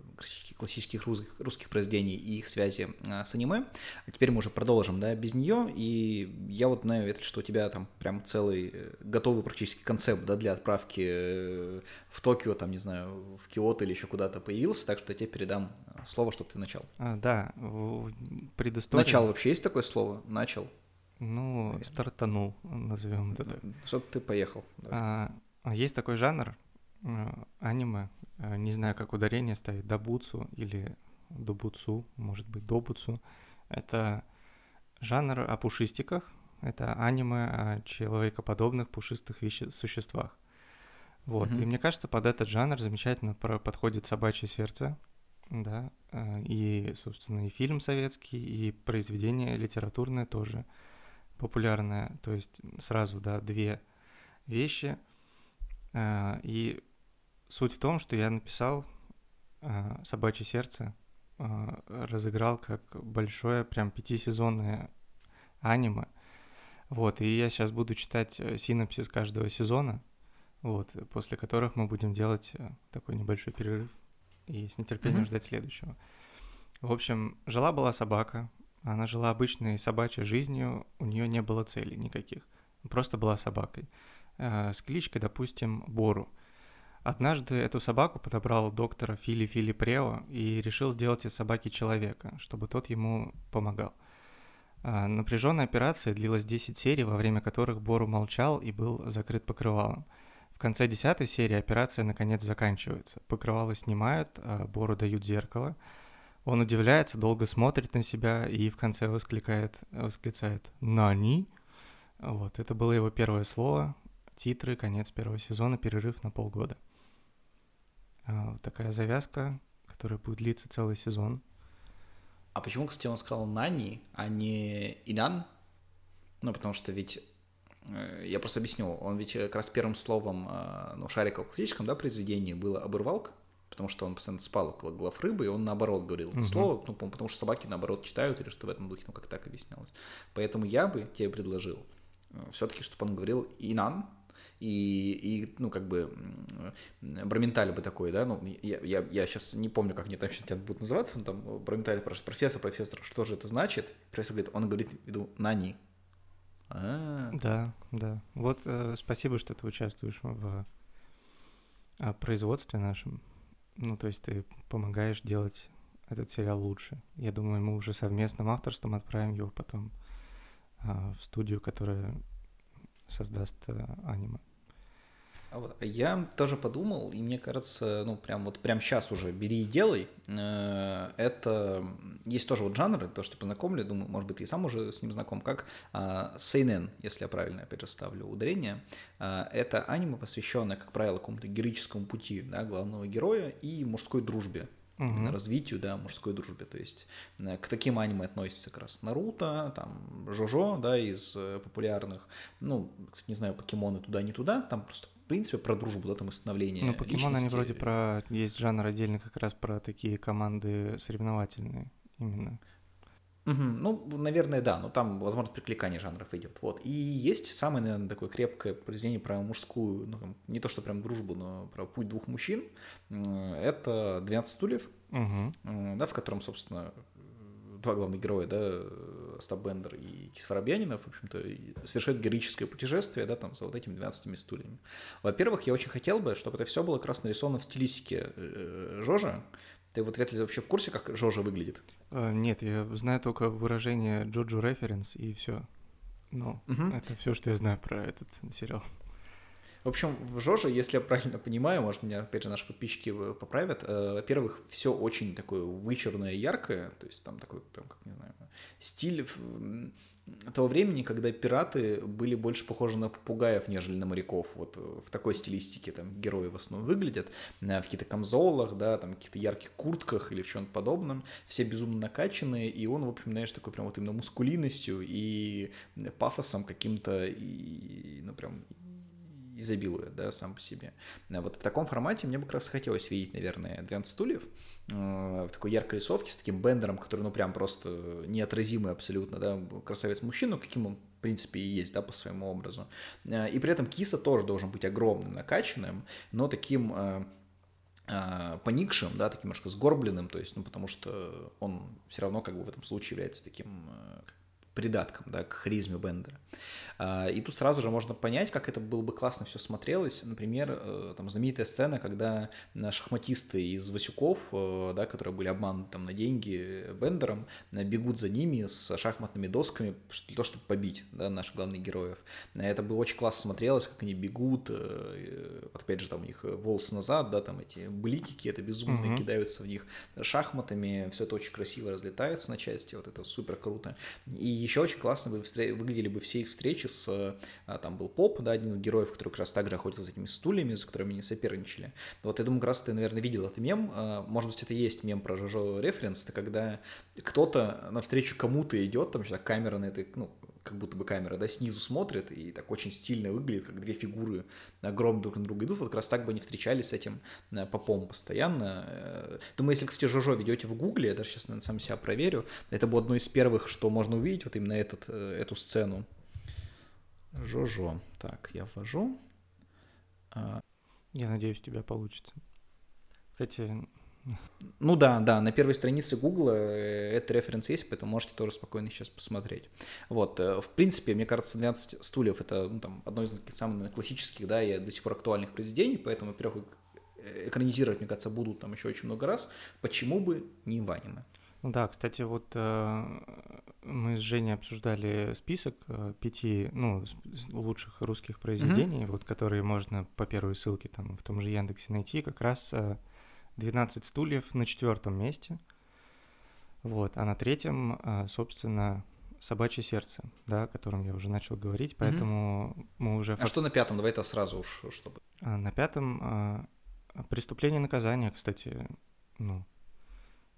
классических, русских, русских произведений и их связи э, с аниме. А теперь мы уже продолжим да, без нее. И я вот знаю, Ветрик, что у тебя там прям целый э, готовый практически концепт да, для отправки э, в Токио, там, не знаю, в Киото или еще куда-то появился, так что я тебе передам э, слово, чтобы ты начал. А, да, в предыстории... Начал вообще есть такое слово? Начал. Ну, стартанул, назовем это так. Что ты поехал. Да. А, есть такой жанр э, аниме, э, не знаю, как ударение ставить, добуцу или добуцу, может быть, добуцу. Это жанр о пушистиках, это аниме о человекоподобных пушистых веще- существах. Вот, Мгм. и мне кажется, под этот жанр замечательно подходит «Собачье сердце», да, э, и, собственно, и фильм советский, и произведение литературное тоже популярное, то есть сразу, да, две вещи. А, И суть в том, что я написал а, «Собачье сердце», а, разыграл как большое, прям пятисезонное аниме. Вот, и я сейчас буду читать э, синопсис каждого сезона, вот, после которых мы будем делать э, такой небольшой перерыв и с нетерпением Мгм. ждать следующего. В общем, жила-была собака, она жила обычной собачьей жизнью, у нее не было целей никаких, просто была собакой. Э, С кличкой, допустим, Бору. Однажды эту собаку подобрал доктора Фили Фили Прео и решил сделать из собаки человека, чтобы тот ему помогал. Напряженная операция длилась 10 серий, во время которых Бору молчал и был закрыт покрывалом. В конце 10 серии операция наконец заканчивается. Покрывало снимают, а Бору дают зеркало. Он удивляется, долго смотрит на себя и в конце воскликает, восклицает «Нани?». Вот, это было его первое слово, титры, конец первого сезона, перерыв на полгода. А, Вот такая завязка, которая будет длиться целый сезон. А почему, кстати, он сказал Нани, а не Инан? Ну, потому что ведь, э, я просто объясню, он ведь как раз первым словом, э, ну, Шарика в классическом, да, произведении было обырвалка, потому что он постоянно спал около глав рыбы, и он наоборот говорил это Мгм. слово, ну, по- потому что собаки наоборот читают, или что в этом духе, ну, как так объяснялось. Поэтому я бы тебе предложил все-таки, чтобы он говорил Инан, и, и, ну, как бы, Браменталь бы такой, да, ну, я, я, я сейчас не помню, как они там сейчас будут называться, но там Браменталь спрашивает, профессор, профессор, что же это значит? Профессор говорит, он говорит в виду Нани. А, Да, да. Вот э, спасибо, что ты участвуешь в э, производстве нашем. Ну, то есть ты помогаешь делать этот сериал лучше. Я думаю, мы уже совместным авторством отправим его потом а, в студию, которая создаст э, аниме. А Я тоже подумал, и мне кажется, ну, прям вот прям сейчас уже бери и делай. Э, Это есть тоже вот жанры, то, что познакомлю, думаю, может быть, и сам уже с ним знаком, как а, сейнен, если я правильно, опять же, ставлю ударение. А, Это аниме, посвященное, как правило, какому-то героическому пути да, главного героя и мужской дружбе. Мгм. развитию, да, мужской дружбе. То есть э, к таким аниме относятся как раз Наруто, там, Жожо, да, из э, популярных. Ну, кстати, не знаю, покемоны туда, не туда. Там просто, в принципе, про дружбу, да, там и становление Ну, покемон, они личности. вроде про... Есть жанр отдельно как раз про такие команды соревновательные именно. Угу. Ну, наверное, да, но там, возможно, прикликание жанров идет. Вот. И есть самое, наверное, такое крепкое произведение про мужскую, ну, не то что прям дружбу, но про путь двух мужчин. Это «12 стульев», угу. да, в котором, собственно, два главных героя, да, Остап Бендер и Кис Воробьянинов, в общем-то, совершают героическое путешествие, да, там, за вот этими 12 стульями. Во-первых, я очень хотел бы, чтобы это все было как раз нарисовано в стилистике э, Жожа, ты вот вряд ли вообще в курсе, как Жожа выглядит? А, нет, я знаю только выражение Джоджо референс и все. Ну, угу. это все, что я знаю про этот сериал. В общем, в Жоже, если я правильно понимаю, может, меня, опять же, наши подписчики поправят, э, во-первых, все очень такое вычурное, яркое, то есть там такой, прям, как, не знаю, стиль того времени, когда пираты были больше похожи на попугаев, нежели на моряков. Вот э, в такой стилистике там герои в основном выглядят, в каких-то камзолах, да, там каких-то ярких куртках или в чем-то подобном. Все безумно накачанные, и он, в общем, знаешь, такой прям вот именно мускулинностью и пафосом каким-то, и, ну, прям изобилует, да, сам по себе. Вот в таком формате мне бы как раз хотелось видеть, наверное, 12 стульев, Э, в такой яркой рисовке с таким бендером, который, ну, прям просто неотразимый абсолютно, да, красавец-мужчина, каким он, в принципе, и есть, да, по своему образу. Э, и при этом киса тоже должен быть огромным, накачанным, но таким э, поникшим, да, таким немножко сгорбленным, то есть, ну, потому что он все равно как бы в этом случае является таким придатком, да, к харизме Бендера. А, и тут сразу же можно понять, как это было бы классно все смотрелось. Например, э, там знаменитая сцена, когда шахматисты из Васюков, э, да, которые были обмануты там на деньги Бендером, э, бегут за ними с шахматными досками для того, чтобы побить да, наших главных героев. Это бы очень классно смотрелось, как они бегут, вот опять же там у них волосы назад, да, там эти бликики, это безумные, угу. кидаются в них шахматами, все это очень красиво разлетается на части, вот это супер круто. И еще очень классно бы выглядели бы все их встречи с... А, там был Поп, да, один из героев, который как раз также охотился за этими стульями, за которыми они соперничали. Вот я думаю, как раз ты, наверное, видел этот мем. А, может быть, это и есть мем про Жожо референс, это когда кто-то навстречу кому-то идет, там что камера на этой, ну, как будто бы камера, да, снизу смотрит и так очень стильно выглядит, как две фигуры огромно друг на друга идут. Вот как раз так бы они встречались с этим э, попом постоянно. Э, думаю, если, кстати, Жожо ведете в Гугле, я даже сейчас, наверное, сам себя проверю, это было одно из первых, что можно увидеть, вот именно этот, э, эту сцену. Жожо. Так, я ввожу. А, я надеюсь, у тебя получится. Кстати... Ну да, да, на первой странице Гугла э, этот референс есть, поэтому можете тоже спокойно сейчас посмотреть. Вот, э, в принципе, мне кажется, 12 стульев это ну, там, одно из самых классических, да, и до сих пор актуальных произведений, поэтому, во-первых, э, экранизировать, мне кажется, будут там еще очень много раз. Почему бы не в аниме? Ну да, кстати, вот э, мы с Женей обсуждали список э, пяти, ну, лучших русских произведений, mm-hmm. вот которые можно по первой ссылке там в том же Яндексе найти, как раз э, 12 стульев на четвертом месте. Вот, а на третьем, э, собственно, собачье сердце, да, о котором я уже начал говорить, поэтому mm-hmm. мы уже. А что на пятом? Давай это сразу уж, чтобы. А, на пятом э, преступление и наказание, кстати, ну,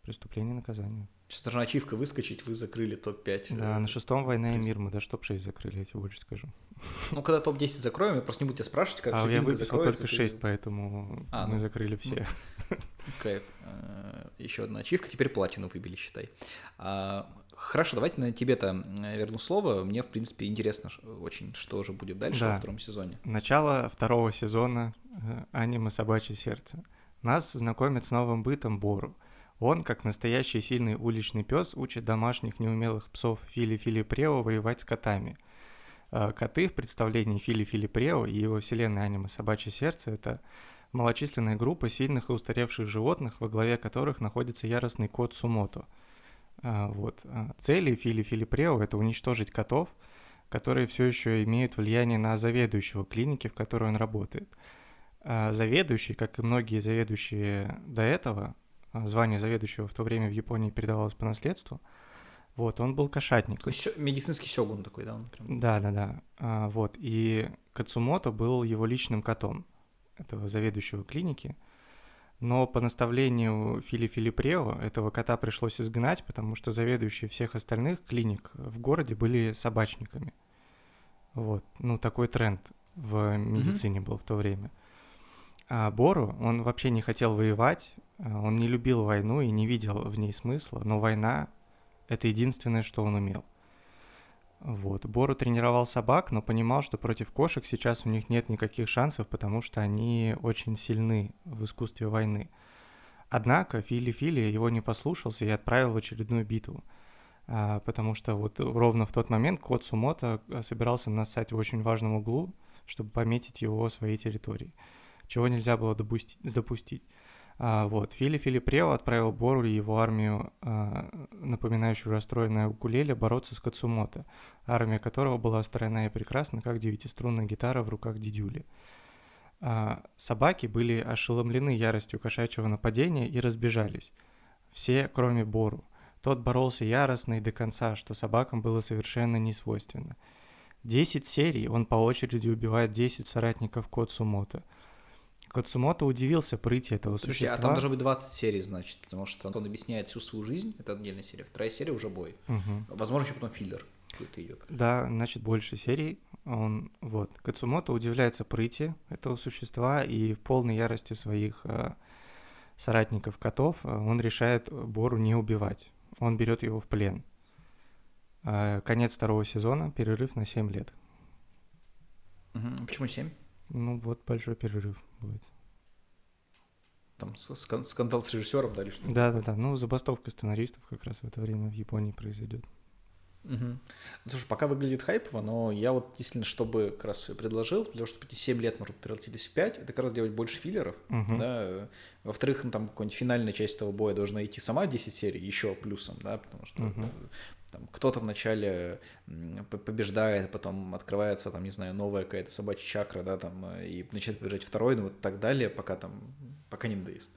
Преступление и наказание. Сейчас должна ачивка выскочить, вы закрыли топ-5. Да, на шестом «Война и мир» мы даже топ-6 закрыли, я тебе больше скажу. Ну, когда топ-10 закроем, я просто не буду тебя спрашивать, как А я выписал только 6, ты... поэтому а, мы ну, закрыли все. Кайф. Э, Еще одна ачивка, теперь платину выбили, считай. А, хорошо, давайте на тебе-то верну слово. Мне, в принципе, интересно очень, что же будет дальше да. во втором сезоне. Начало второго сезона э, аниме «Собачье сердце». Нас знакомят с новым бытом Бору — он, как настоящий сильный уличный пес, учит домашних неумелых псов Фили Фили Прео воевать с котами. А, коты в представлении Фили Фили Прео и его вселенной аниме «Собачье сердце» — это малочисленная группа сильных и устаревших животных, во главе которых находится яростный кот Сумото. А, вот. А, цели Фили Фили Прео — это уничтожить котов, которые все еще имеют влияние на заведующего клиники, в которой он работает. Заведующий, как и многие заведующие до этого, звание заведующего в то время в Японии передавалось по наследству. Вот, он был кошатник. Такой медицинский сёгун такой, да? Он прям... Да, да, да. А, вот, и Кацумото был его личным котом, этого заведующего клиники. Но по наставлению Фили Филипрео этого кота пришлось изгнать, потому что заведующие всех остальных клиник в городе были собачниками. Вот, ну такой тренд в медицине mm-hmm. был в то время. А Бору, он вообще не хотел воевать, Э, он не любил войну и не видел в ней смысла, но война Это единственное, что он умел. Вот. Бору тренировал собак, но понимал, что против кошек сейчас у них нет никаких шансов, потому что они очень сильны в искусстве войны. Однако Фили-Фили его не послушался и отправил в очередную битву. А, потому что вот ровно в тот момент кот Сумото а, собирался нассать в очень важном углу, чтобы пометить его своей территории, чего нельзя было допустить. допустить. А, вот, Фили Фили Прео отправил Бору и его армию, а, напоминающую расстроенное укулеле, бороться с Кацумото, армия которого была стройна и прекрасна, как девятиструнная гитара в руках дедюли. А, собаки были ошеломлены яростью кошачьего нападения и разбежались. Все, кроме Бору. Тот боролся яростно и до конца, что собакам было совершенно не свойственно. Десять серий он по очереди убивает десять соратников Коцумото – Кацумото удивился прыти этого Слушай, существа. а там должно быть 20 серий, значит, потому что он объясняет всю свою жизнь, это отдельная серия. Вторая серия уже бой. Угу. Возможно, еще потом филлер какой-то идет. Да, значит, больше серий. Он, вот, Кацумото удивляется прыти этого существа и в полной ярости своих э, соратников котов э, он решает Бору не убивать. Он берет его в плен. Э, конец второго сезона, перерыв на 7 лет. Угу. Почему 7? Ну, вот большой перерыв будет. Там скандал с режиссером, да, или что? Да, да, да. Ну, забастовка сценаристов как раз в это время в Японии произойдет. Угу. Ну, слушай, пока выглядит хайпово, но я вот действительно, чтобы как раз предложил, для того, чтобы эти 7 лет, может, превратились в 5, это как раз делать больше филлеров, угу. да. Во-вторых, ну, там какая-нибудь финальная часть этого боя должна идти сама 10 серий, еще плюсом, да, потому что угу. Там, кто-то вначале побеждает, потом открывается, там, не знаю, новая какая-то собачья чакра, да, там, и начинает побеждать второй, ну, вот так далее, пока там, пока не надоест.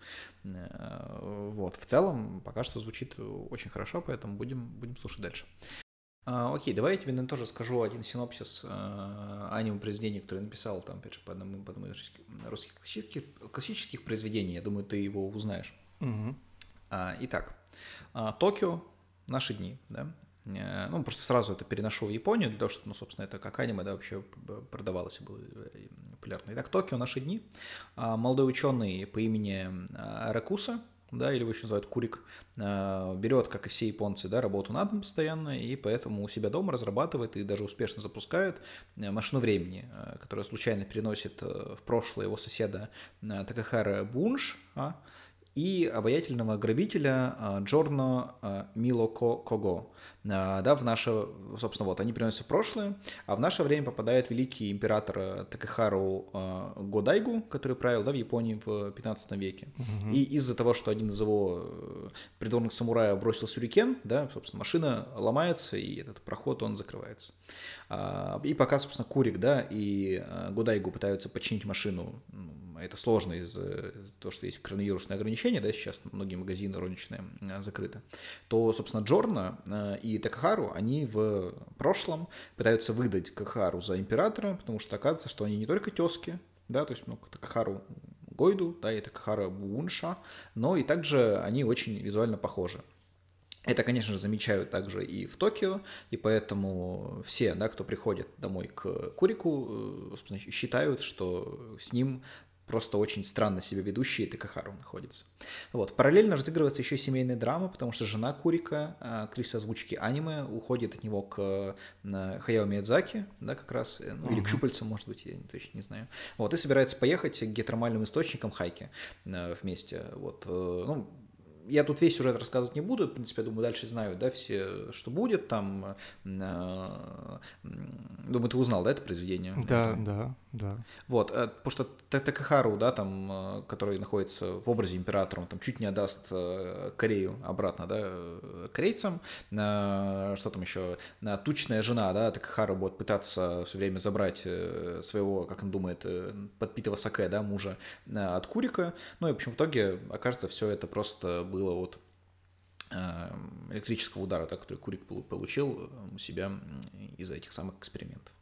Э, вот, в целом, пока что звучит очень хорошо, поэтому будем, будем слушать дальше. А, окей, давай я тебе наверное, тоже скажу один синопсис э, аниме произведения, которое написал там, опять же, по одному, по одному из русских классических, классических произведений. Я думаю, ты его узнаешь. Угу. А, итак, а, Токио, наши дни, да. Э, ну, просто сразу это переношу в Японию, для того, чтобы, ну, собственно, это как аниме, да, вообще продавалось и было э, популярно. Итак, Токио, наши дни. А, молодой ученый по имени а, Ракуса, да, или его еще называют Курик, а, берет, как и все японцы, да, работу над ним постоянно, и поэтому у себя дома разрабатывает и даже успешно запускает э, машину времени, которая случайно переносит в прошлое его соседа Такахара Бунш, а, и обаятельного грабителя Джорно Милоко Кого. А, да, в наше, собственно, вот, они приносят прошлое, а в наше время попадает великий император э, Такахару э, Годайгу, который правил, да, в Японии в 15 веке. Угу. И из-за того, что один из его э, придворных самураев бросил сюрикен, да, собственно, машина ломается, и этот проход, он закрывается. А, и пока, собственно, Курик, да, и Годайгу пытаются починить машину, это сложно из-за того, что есть коронавирусные ограничения, да, сейчас многие магазины розничные закрыты, то, собственно, Джорна и и Такахару, они в прошлом пытаются выдать Кахару за императора, потому что оказывается, что они не только тески, да, то есть ну, Такахару Гойду, да, и Такахара Бунша, но и также они очень визуально похожи. Это, конечно же, замечают также и в Токио, и поэтому все, да, кто приходит домой к Курику, э, считают, что с ним просто очень странно себя ведущий Такахару находится. Вот. Параллельно разыгрывается еще семейная драма, потому что жена Курика, актриса озвучки аниме, уходит от него к Хаяо Миядзаки, да, как раз, э, ну, или к щупальцам, может быть, я точно не знаю. Вот, и собирается поехать к геотермальным источникам Хайки э, вместе. Вот, э, ну, я тут весь сюжет рассказывать не буду, в принципе, я думаю, дальше знаю, да, все, что будет там. Э, думаю, ты узнал, да, это произведение? Да, да, да. Вот, э, потому что Такахару, да, там, э, который находится в образе императора, он там чуть не отдаст Корею обратно, да, корейцам. Что там еще? Тучная жена, да, Такахару будет пытаться все время забрать своего, как он думает, подпитого саке, да, мужа от Курика. Ну и, в общем, в итоге окажется все это просто было от эм, электрического удара, так, который Курик получил у себя из-за этих самых экспериментов.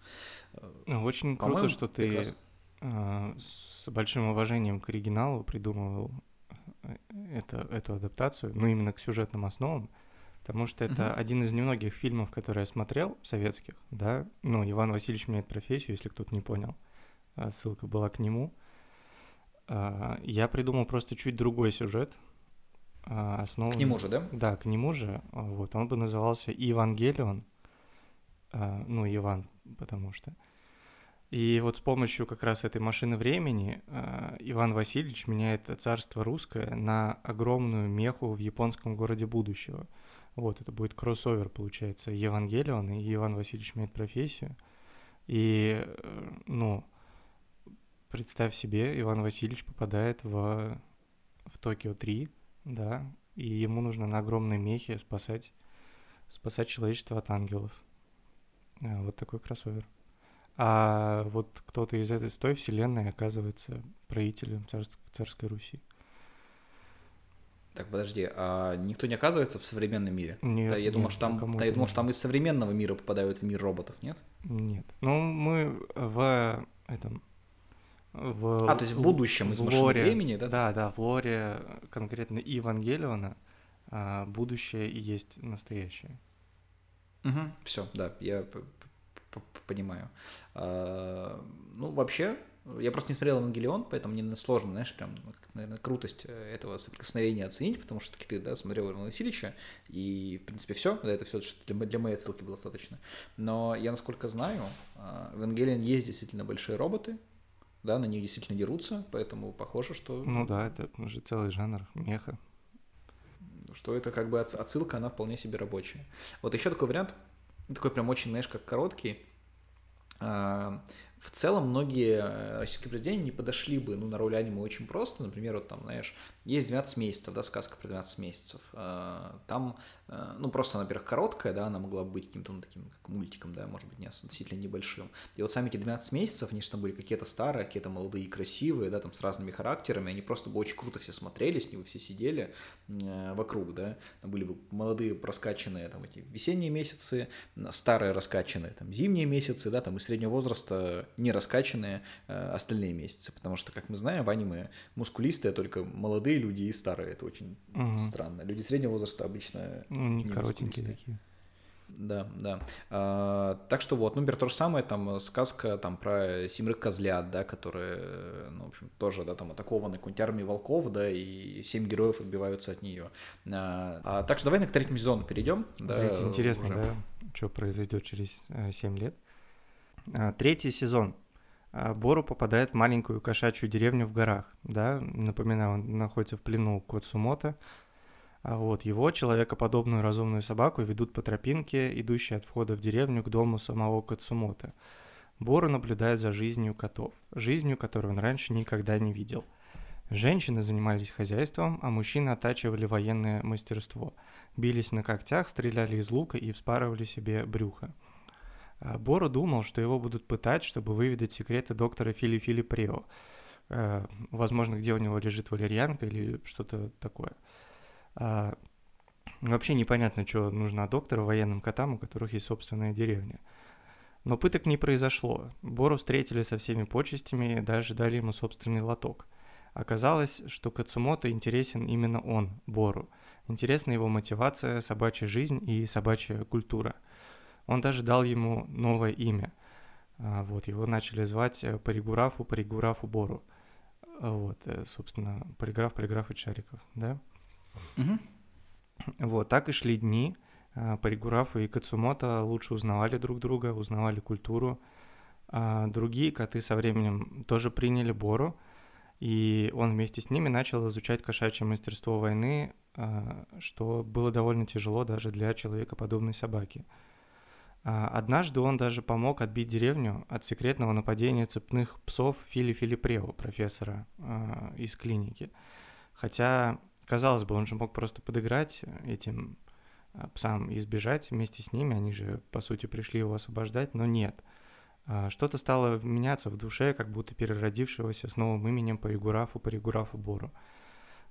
Ну, очень круто, что ты прекрасно. Э, с большим уважением к оригиналу придумывал э, это, эту адаптацию, ну, именно к сюжетным основам, потому что это uh-huh. один из немногих фильмов, которые я смотрел, советских, да, ну, Иван Васильевич меняет профессию, если кто-то не понял, э, ссылка была к нему. Я придумал просто чуть другой сюжет, основан... К нему же, да? Да, к нему же. Вот, он бы назывался Евангелион. А, ну, Иван, потому что. И вот с помощью как раз этой машины времени а, Иван Васильевич меняет царство русское на огромную меху в японском городе будущего. Вот, это будет кроссовер, получается, Евангелион, и Иван Васильевич меняет профессию. И, э, ну, представь себе, Иван Васильевич попадает в, в Токио 3, да, и ему нужно на огромной мехе спасать, спасать человечество от ангелов. А, вот такой кроссовер. А вот кто-то из этой той вселенной оказывается правителем царств, царской Руси. Так, подожди, а никто не оказывается в современном мире? Нет, да, я нет, думал, что там, да, я думал, что там из современного мира попадают в мир роботов, нет? Нет. Ну, мы в этом... В, а, то есть в будущем из машины лоре, времени, да? Да, да, в лоре конкретно Евангелиона а, будущее и есть настоящее. Угу, все, да, я понимаю. А, ну, вообще, я просто не смотрел «Евангелион», поэтому мне сложно, знаешь, прям, ну, наверное, крутость э, этого соприкосновения оценить, потому что ты, да, смотрел Ивана Васильевича, и, в принципе, все, да, это все, для, для моей ссылки было достаточно. Но я, насколько знаю, а, в «Евангелион» есть действительно большие роботы, да, на них действительно дерутся, поэтому похоже, что... Ну да, это уже целый жанр меха. Что это как бы отсылка, она вполне себе рабочая. Вот еще такой вариант, такой прям очень, знаешь, как короткий, а, в целом многие э, российские произведения не подошли бы ну, на роль аниме очень просто. Например, вот там, знаешь, есть 12 месяцев, да, сказка про 12 месяцев. А, там, э, ну, просто, во-первых, короткая, да, она могла быть каким-то, ну, таким, как мультиком, да, может быть, не относительно небольшим. И вот сами эти 12 месяцев, они же там были какие-то старые, какие-то молодые и красивые, да, там с разными характерами, они просто бы очень круто все смотрелись, с него все сидели э, вокруг, да, там были бы молодые проскачанные, там, эти весенние месяцы, старые раскачанные, там, зимние месяцы, да, там, и среднего возраста не раскачанные э, остальные месяцы, потому что, как мы знаем, в аниме мускулистые только молодые люди и старые, это очень угу. странно. Люди среднего возраста обычно ну, не, не коротенькие такие. Да, да. А, так что вот, ну, например, то же самое, там, сказка там про семерых козлят, да, которые, ну, в общем, тоже, да, там, атакованы какой-нибудь армией волков, да, и семь героев отбиваются от нее. А, а, так что давай на к третьему сезону перейдем. Да, интересно, уже. да, что произойдет через э, семь лет. А, третий сезон. А, Бору попадает в маленькую кошачью деревню в горах, да, напоминаю, он находится в плену у Коцумото, а вот его, человекоподобную разумную собаку, ведут по тропинке, идущей от входа в деревню к дому самого Кацумото. Бору наблюдает за жизнью котов, жизнью, которую он раньше никогда не видел. Женщины занимались хозяйством, а мужчины оттачивали военное мастерство. Бились на когтях, стреляли из лука и вспарывали себе брюхо. А Бору думал, что его будут пытать, чтобы выведать секреты доктора Фили Фили Прео. Э, возможно, где у него лежит валерьянка или что-то такое. А, вообще непонятно, что нужно доктору военным котам, у которых есть собственная деревня. Но пыток не произошло. Бору встретили со всеми почестями и даже дали ему собственный лоток. Оказалось, что Кацумото интересен именно он, Бору. Интересна его мотивация, собачья жизнь и собачья культура – он даже дал ему новое имя. А, вот, его начали звать э, Паригурафу, Паригурафу Бору. А, вот, э, собственно, полиграф, полиграф и Шариков, да? Угу. Вот, так и шли дни. А, Паригурафу и Кацумото лучше узнавали друг друга, узнавали культуру. Другие коты со временем тоже приняли Бору, и он вместе с ними начал изучать кошачье мастерство войны, что было довольно тяжело даже для человекоподобной собаки. А, однажды он даже помог отбить деревню от секретного нападения цепных псов Фили Филипрео, профессора э, из клиники. Хотя, казалось бы, он же мог просто подыграть этим а, псам и сбежать вместе с ними, они же, по сути, пришли его освобождать, но нет. Что-то стало меняться в душе, как будто переродившегося с новым именем по Ригурафу, по Ригурафу Бору.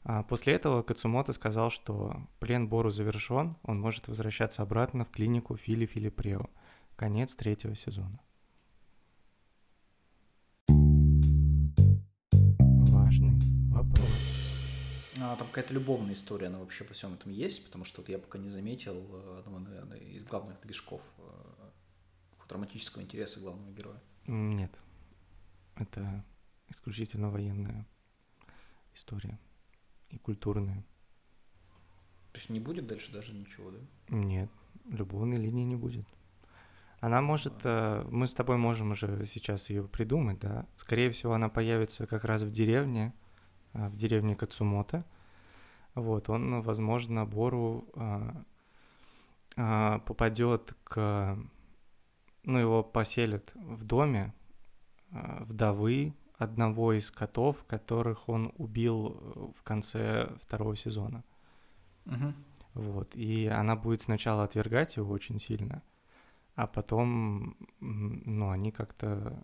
А после этого Кацумото сказал, что плен Бору завершен, он может возвращаться обратно в клинику Фили Филипрео. Конец третьего сезона. Важный вопрос. А, там какая-то любовная история, она вообще по всем этом есть, потому что вот я пока не заметил э, одного, наверное, из главных движков э, романтического интереса главного героя. Нет. Это исключительно военная история и культурные. есть не будет дальше даже ничего, да? Нет, любовной линии не будет. Она может, э, мы с тобой можем уже сейчас ее придумать, да. Скорее всего, она появится как раз в деревне, э, в деревне Кацумото. Вот, он, возможно, Бору э, попадет к, ну, его поселят в доме вдовы одного из котов, которых он убил в конце второго сезона. Угу. Вот, и она будет сначала отвергать его очень сильно, а потом, ну, они как-то,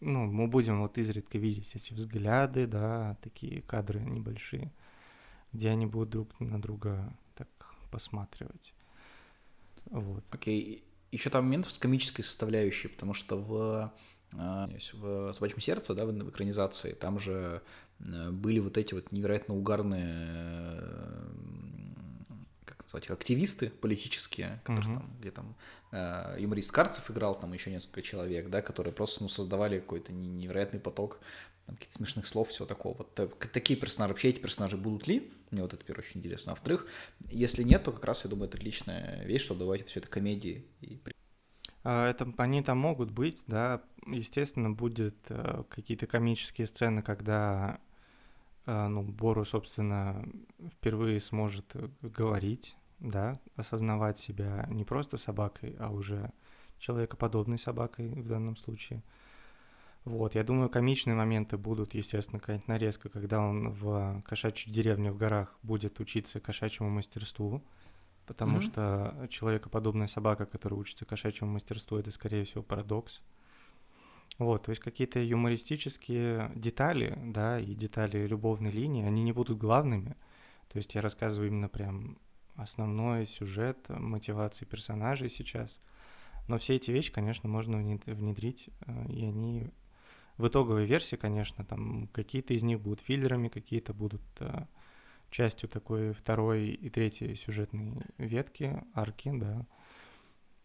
ну, мы будем вот изредка видеть эти взгляды, да, такие кадры небольшие, где они будут друг на друга так посматривать. Вот. Окей. Okay. Еще там момент с комической составляющей, потому что в, в «Собачьем сердце», да, в экранизации, там же э, были вот эти вот невероятно угарные назвать их, активисты политические, которые uh-huh. там, где там э, юморист Карцев играл, там еще несколько человек, да, которые просто ну, создавали какой-то невероятный поток там, каких-то смешных слов, всего такого. Вот так, такие персонажи, вообще эти персонажи будут ли? Мне вот это, первое, очень интересно. А во-вторых, если нет, то как раз, я думаю, это отличная вещь, чтобы давать все это комедии. И... А, это, они там могут быть, да, естественно, будет э, какие-то комические сцены, когда э, ну, Бору, собственно, впервые сможет э, говорить, да, осознавать себя не просто собакой, а уже человекоподобной собакой в данном случае. Вот, я думаю, комичные моменты будут, естественно, какая-нибудь нарезка, когда он в кошачьей деревне в горах будет учиться кошачьему мастерству, потому mm-hmm. что человекоподобная собака, которая учится кошачьему мастерству, это, скорее всего, парадокс. Вот, то есть какие-то юмористические детали, да, и детали любовной линии, они не будут главными. То есть я рассказываю именно прям основной сюжет мотивации персонажей сейчас. Но все эти вещи, конечно, можно внедрить, э, и они в итоговой версии, конечно, там какие-то из них будут филлерами, какие-то будут э, частью такой второй и третьей сюжетной ветки, арки, да.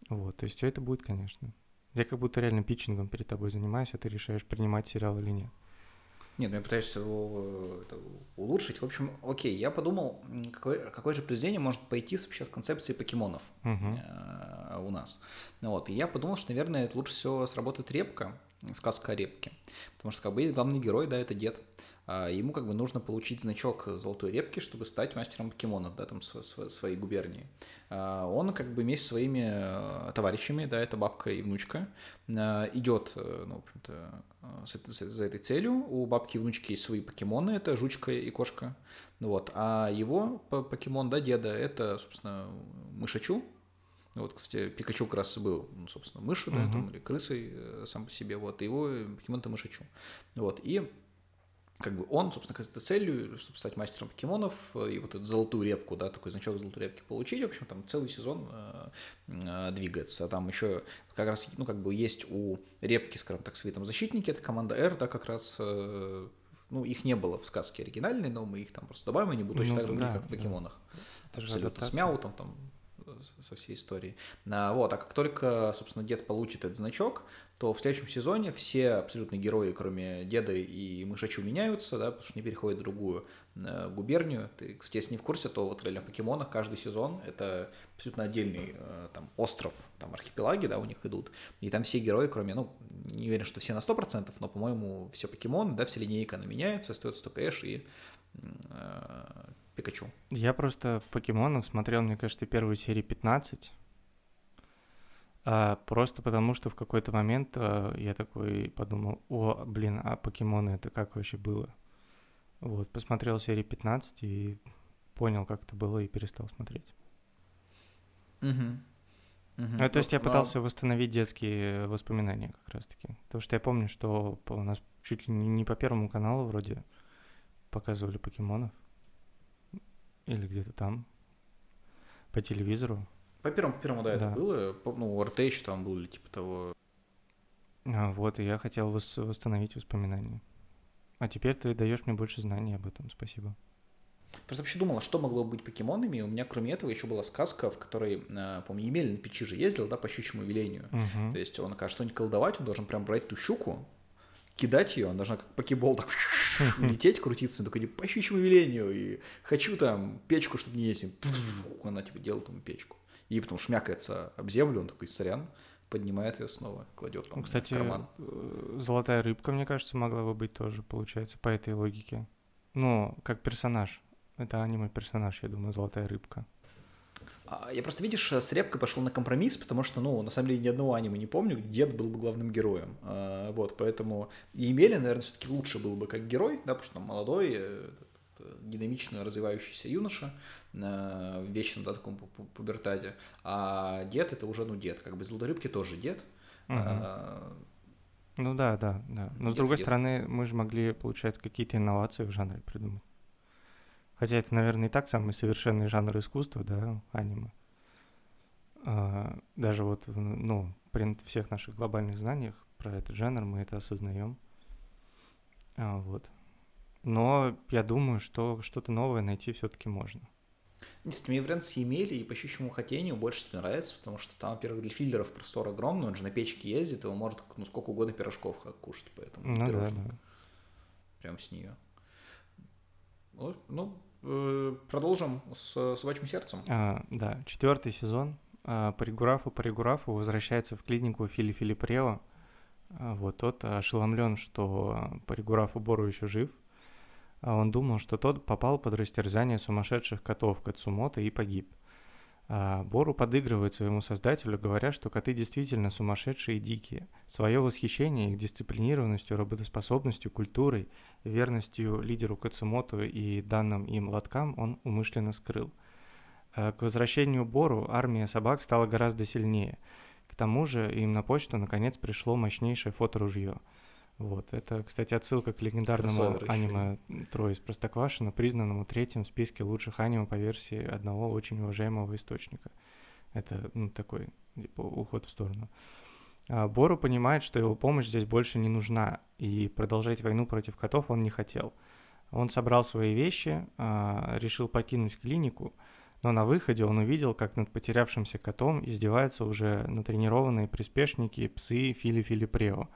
Вот, то есть все это будет, конечно. Я как будто реально питчингом перед тобой занимаюсь, а ты решаешь, принимать сериал или нет. Нет, ну я пытаюсь его это, улучшить. В общем, окей, я подумал, какое, какое же произведение может пойти вообще с концепцией покемонов uh-huh. э, у нас. Вот, и я подумал, что, наверное, это лучше всего сработает репка, сказка о репке. Потому что как бы есть главный герой, да, это дед. А ему как бы нужно получить значок золотой репки, чтобы стать мастером покемонов, да, там, своей губернии. А он как бы вместе со своими э, товарищами, да, это бабка и внучка, э, идет, э, ну, в общем-то, за этой целью. У бабки и внучки есть свои покемоны, это жучка и кошка, вот, а его покемон, да, деда, это, собственно, мышачу, вот, кстати, Пикачу как раз был, ну, собственно, мышью, uh-huh. да, там, или крысой сам по себе, вот, его покемон-то мышачу. Вот, и как бы он, собственно, к этой целью, чтобы стать мастером покемонов э, и вот эту золотую репку, да, такой значок золотой репки получить, в общем, там целый сезон э, э, двигается. А там еще как раз, ну, как бы есть у репки, скажем так, там защитники, это команда R, да, как раз э, ну, их не было в сказке оригинальной, но мы их там просто добавим, они будут точно ну, так же да, как в покемонах. Да. Абсолютно с мяутом там со всей историей. А, вот, а как только, собственно, дед получит этот значок, то в следующем сезоне все абсолютно герои, кроме деда и мышачу, меняются, да, потому что они переходят в другую э, губернию. Ты, кстати, если не в курсе, то вот в реальных покемонах каждый сезон это абсолютно отдельный э, там остров, там архипелаги, да, у них идут. И там все герои, кроме, ну, не уверен, что все на 100%, но, по-моему, все покемоны, да, вся линейка, она меняется, остается только Эш и э, Пикачу. Я просто покемонов смотрел, мне кажется, первую серию 15. А, просто потому, что в какой-то момент а, я такой подумал, о, блин, а покемоны это как вообще было? Вот, посмотрел серию 15 и понял, как это было, и перестал смотреть. Угу. Угу. Ну, то есть я пытался восстановить детские воспоминания как раз-таки. Потому что я помню, что у нас чуть ли не по первому каналу вроде показывали покемонов. Или где-то там. По телевизору. По первому, по первому, да, да. это было. Ну, РТ еще там был, или типа того. А, вот, и я хотел вос- восстановить воспоминания. А теперь ты даешь мне больше знаний об этом. Спасибо. Просто вообще думала, что могло быть покемонами. У меня, кроме этого, еще была сказка, в которой, а, помню, Емель на печи же ездил, да, по щучьему велению. Uh-huh. То есть он, когда что-нибудь колдовать, он должен прям брать ту щуку, кидать ее, она должна как покебол так лететь, крутиться, только не по щучьему велению, и хочу там печку, чтобы не есть, она типа делает ему печку. И потом шмякается об землю, он такой, сорян, поднимает ее снова, кладет там Ну, Кстати, в карман. э, золотая рыбка, мне кажется, могла бы быть тоже, получается, по этой логике. Ну, как персонаж. Это аниме-персонаж, я думаю, золотая рыбка. А, Я просто, видишь, с Репкой пошел на компромисс, потому что, ну, на самом деле, ни одного аниме не помню, где дед был бы главным героем. А, Вот, поэтому и Емеля, наверное, все-таки лучше был бы как герой, да, потому что он молодой, э, динамично развивающийся юноша, э, в вечном, да, таком пу- пу- пубертаде. А дед это уже, ну, дед. Как бы Золотой Рыбки тоже дед. Мгм. А, Ну да, да, да. Но с Где-то, другой где-то. стороны, мы же могли, получается, какие-то инновации в жанре придумать. Хотя это, наверное, и так самый совершенный жанр искусства, да, аниме. А, даже вот, ну, при всех наших глобальных знаниях про этот жанр мы это осознаем. А, вот. Но я думаю, что что-то новое найти все-таки можно. Не знаю, мне вариант с Емели и по щучьему хотению больше всего нравится, потому что там, во-первых, для филлеров простор огромный, он же на печке ездит, он может ну, сколько угодно пирожков кушать, поэтому Ну да, да. прям с нее. Вот, ну, э, продолжим с собачьим сердцем. А, да, четвертый сезон. А, Паригурафу Паригурафу возвращается в клинику Фили Филипрео. А, Вот тот ошеломлен, что Паригурафу Бору еще жив. А Он думал, что тот попал под растерзание сумасшедших котов Кацумото и погиб. А Бору подыгрывает своему создателю, говоря, что коты действительно сумасшедшие и дикие. Свое восхищение их дисциплинированностью, работоспособностью, культурой, верностью лидеру Кацумото и данным им лоткам он умышленно скрыл. А К возвращению Бору армия собак стала гораздо сильнее. К тому же им на почту наконец пришло мощнейшее фоторужье. Вот. Это, кстати, отсылка к легендарному аниме «Трое из Простоквашино», признанному третьим в списке лучших аниме по версии одного очень уважаемого источника. Это ну, такой типа, уход в сторону. А Бору понимает, что его помощь здесь больше не нужна, и продолжать войну против котов он не хотел. Он собрал свои вещи, а, решил покинуть клинику, но на выходе он увидел, как над потерявшимся котом издеваются уже натренированные приспешники псы Фили Филипрео. А,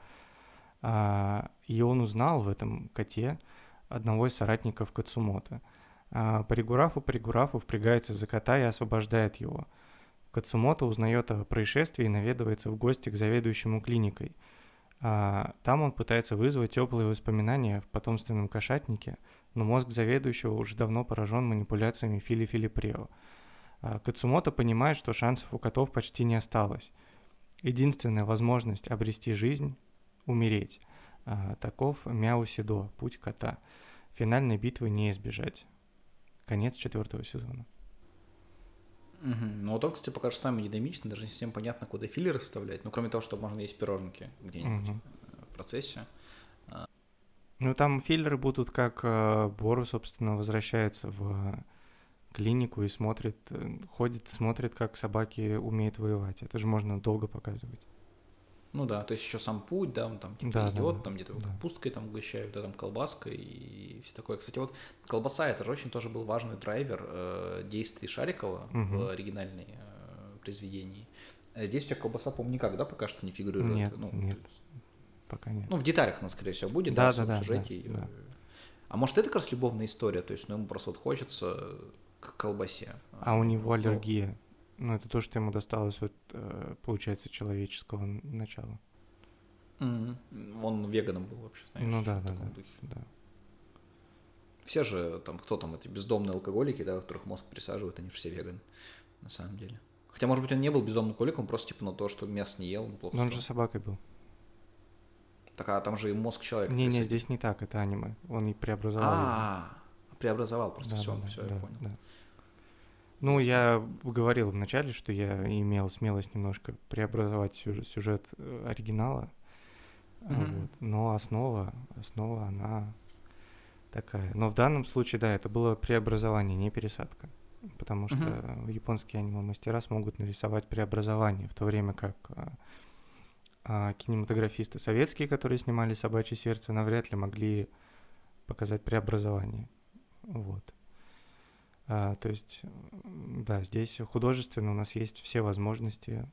И он узнал в этом коте одного из соратников Кацумото. А, Паригурафу Паригурафу впрягается за кота и освобождает его. Кацумото узнает о происшествии и наведывается в гости к заведующему клиникой. А, Там он пытается вызвать теплые воспоминания в потомственном кошатнике, но мозг заведующего уже давно поражен манипуляциями Фили Филипрео. А, Кацумото понимает, что шансов у котов почти не осталось. Единственная возможность обрести жизнь – умереть. А, Таков Мяу Сидо, путь кота. Финальной битвы не избежать. Конец четвертого сезона. Мгм. Ну, вот он, кстати, пока что самый динамичный, даже не совсем понятно, куда филлеры вставлять. Ну, кроме того, что можно есть пироженки где-нибудь э, в процессе. Ну, там филлеры будут, как э, Бору, собственно, возвращается в клинику и смотрит, э, ходит, смотрит, как собаки умеют воевать. Это же можно долго показывать. Ну да, то есть еще сам путь, да, он там типа Да, идет, да, там где-то да. капусткой там угощают, да, там колбаской и все такое. Кстати, вот колбаса это же очень тоже был важный драйвер э, действий Шарикова Мгм. в оригинальной э, произведении. Э, Здесь у тебя колбаса, по-моему, никак, да, пока что не фигурирует? Нет, ну, нет. Пока нет. Ну, в деталях она, скорее всего, будет, Да, да, да, в сюжете. да, да. А может, это как раз любовная история, то есть, ну, ему просто вот хочется к колбасе. А у него Ну, аллергия. Ну, это то, что ему досталось от, э, получается, человеческого начала. Мгм. Он веганом был вообще, знаешь. Ну да, в да, таком да, духе. да. Все же там, кто там, эти бездомные алкоголики, да, которых мозг присаживают, они же все веганы, на самом деле. Хотя, может быть, он не был бездомным алкоголиком, просто типа на то, что мясо не ел, он плохо Но он же собакой был. Так, а там же и мозг человека. Не-не, присоединен. здесь не так, это аниме. Он и преобразовал. А, преобразовал просто все, все, я понял. Ну, я говорил вначале, что я имел смелость немножко преобразовать сюжет, сюжет э, оригинала. Мгм. вот. Но основа, основа, она такая. Но в данном случае, да, это было преобразование, не пересадка. Потому что Мгм. японские аниме-мастера смогут нарисовать преобразование, в то время как а, а, кинематографисты советские, которые снимали «Собачье сердце», навряд ли могли показать преобразование. Вот. А, то есть, да, здесь художественно у нас есть все возможности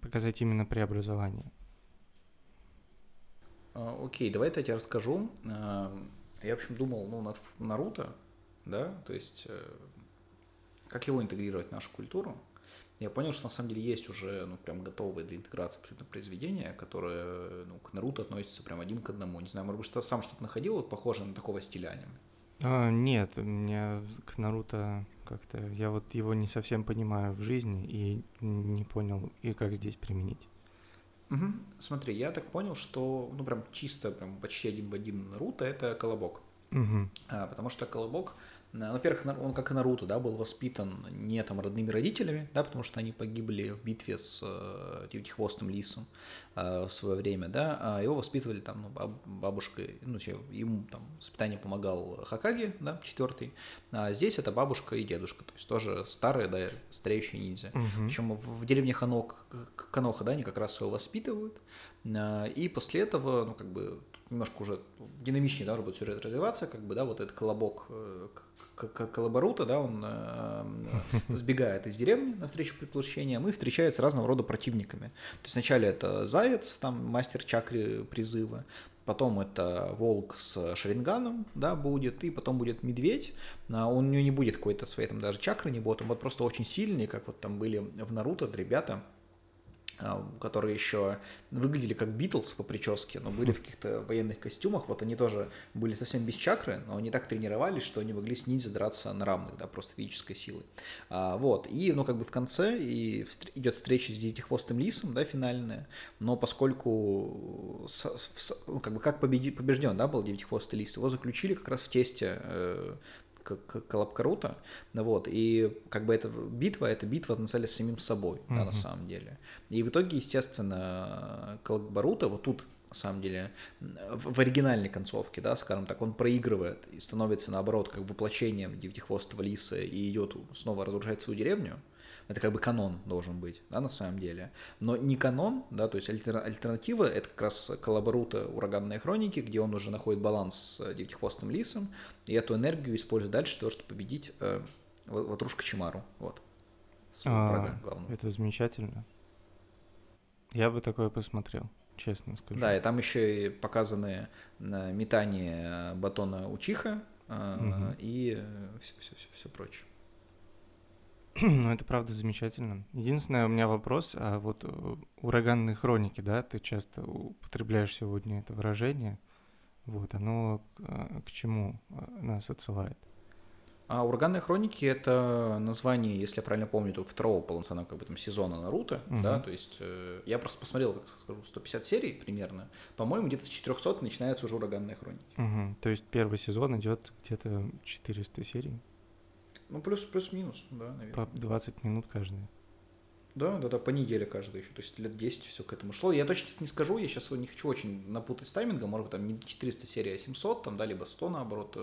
показать именно преобразование. А, окей, давай я тебе расскажу. А, я, в общем, думал, ну, над Наруто, да, то есть э, как его интегрировать в нашу культуру. Я понял, что на самом деле есть уже, ну, прям готовые для интеграции абсолютно произведения, которые, ну, к Наруто относятся прям один к одному. Не знаю, может быть, что сам что-то находил вот похожее на такого стиля аниме? А, нет, у меня к Наруто как-то... Я вот его не совсем понимаю в жизни и не понял, и как здесь применить. Угу. Смотри, я так понял, что, ну, прям чисто, прям почти один в один Наруто — это Колобок. Угу. А, потому что Колобок во-первых, он как и Наруто, да, был воспитан не там родными родителями, да, потому что они погибли в битве с э, девятихвостым лисом э, в свое время, да, а его воспитывали там ну, бабушкой, ну, ему там воспитание помогал Хакаги, да, четвертый, а здесь это бабушка и дедушка, то есть тоже старые, да, стареющие ниндзя. Угу. Причем в, в деревне Ханок, Каноха, да, они как раз его воспитывают, э, и после этого, ну, как бы, немножко уже динамичнее должен будет сюжет развиваться, как бы, да, вот этот колобок э, Колоборута, да, он э, сбегает из деревни навстречу приключениям и встречается с разного рода противниками. То есть вначале это заяц, там мастер чакры призыва, потом это волк с шаринганом, да, будет, и потом будет медведь. А он, у него не будет какой-то своей там даже чакры не будет, он будет просто очень сильный, как вот там были в Наруто ребята, а, которые еще выглядели как Битлз по прическе, но были в каких-то военных костюмах. Вот они тоже были совсем без чакры, но они так тренировались, что они могли с ниндзя драться на равных, да, просто физической силой. А, вот, и, ну, как бы в конце и идет встреча с девятихвостым лисом, да, финальная, но поскольку, с, с, ну, как бы, как победи, побежден, да, был девятихвостый лис, его заключили как раз в тесте э, как Колобкарута, вот, и как бы эта битва, это битва нацелена с самим собой, да, на самом деле. И в итоге, естественно, Колобкарута вот тут на самом деле, в, в оригинальной концовке, да, скажем так, он проигрывает и становится, наоборот, как воплощением девятихвостого лиса и идет снова разрушать свою деревню, это как бы канон должен быть, да, на самом деле. Но не канон, да, то есть альтер, альтернатива это как раз Колоборута «Ураганные хроники», где он уже находит баланс с девятихвостым лисом, и эту энергию использует дальше для того, чтобы победить э, Ватрушка Чимару, вот. А, врага главного. Это замечательно. Я бы такое посмотрел, честно скажу. Да, и там еще и показаны э, метание батона Учиха э, угу. и все, все, все, все прочее. Ну, это правда замечательно. Единственное, у меня вопрос, а вот э, ураганные хроники, да, ты часто употребляешь сегодня это выражение, вот, оно к, э, к чему э, нас отсылает? А ураганные хроники это название, если я правильно помню, то второго полноценного как бы там сезона Наруто, угу. да, то есть э, я просто посмотрел, как скажу, 150 серий примерно, по-моему, где-то с 400 начинаются уже ураганные хроники. Угу. То есть первый сезон идет где-то 400 серий? Ну, плюс, плюс-минус, да, наверное. По 20 минут каждый. Да, да, да, по неделе каждый еще. То есть лет 10 все к этому шло. Я точно не скажу, я сейчас не хочу очень напутать с таймингом. Может быть, там не 400 серий, а 700, там, да, либо 100, наоборот,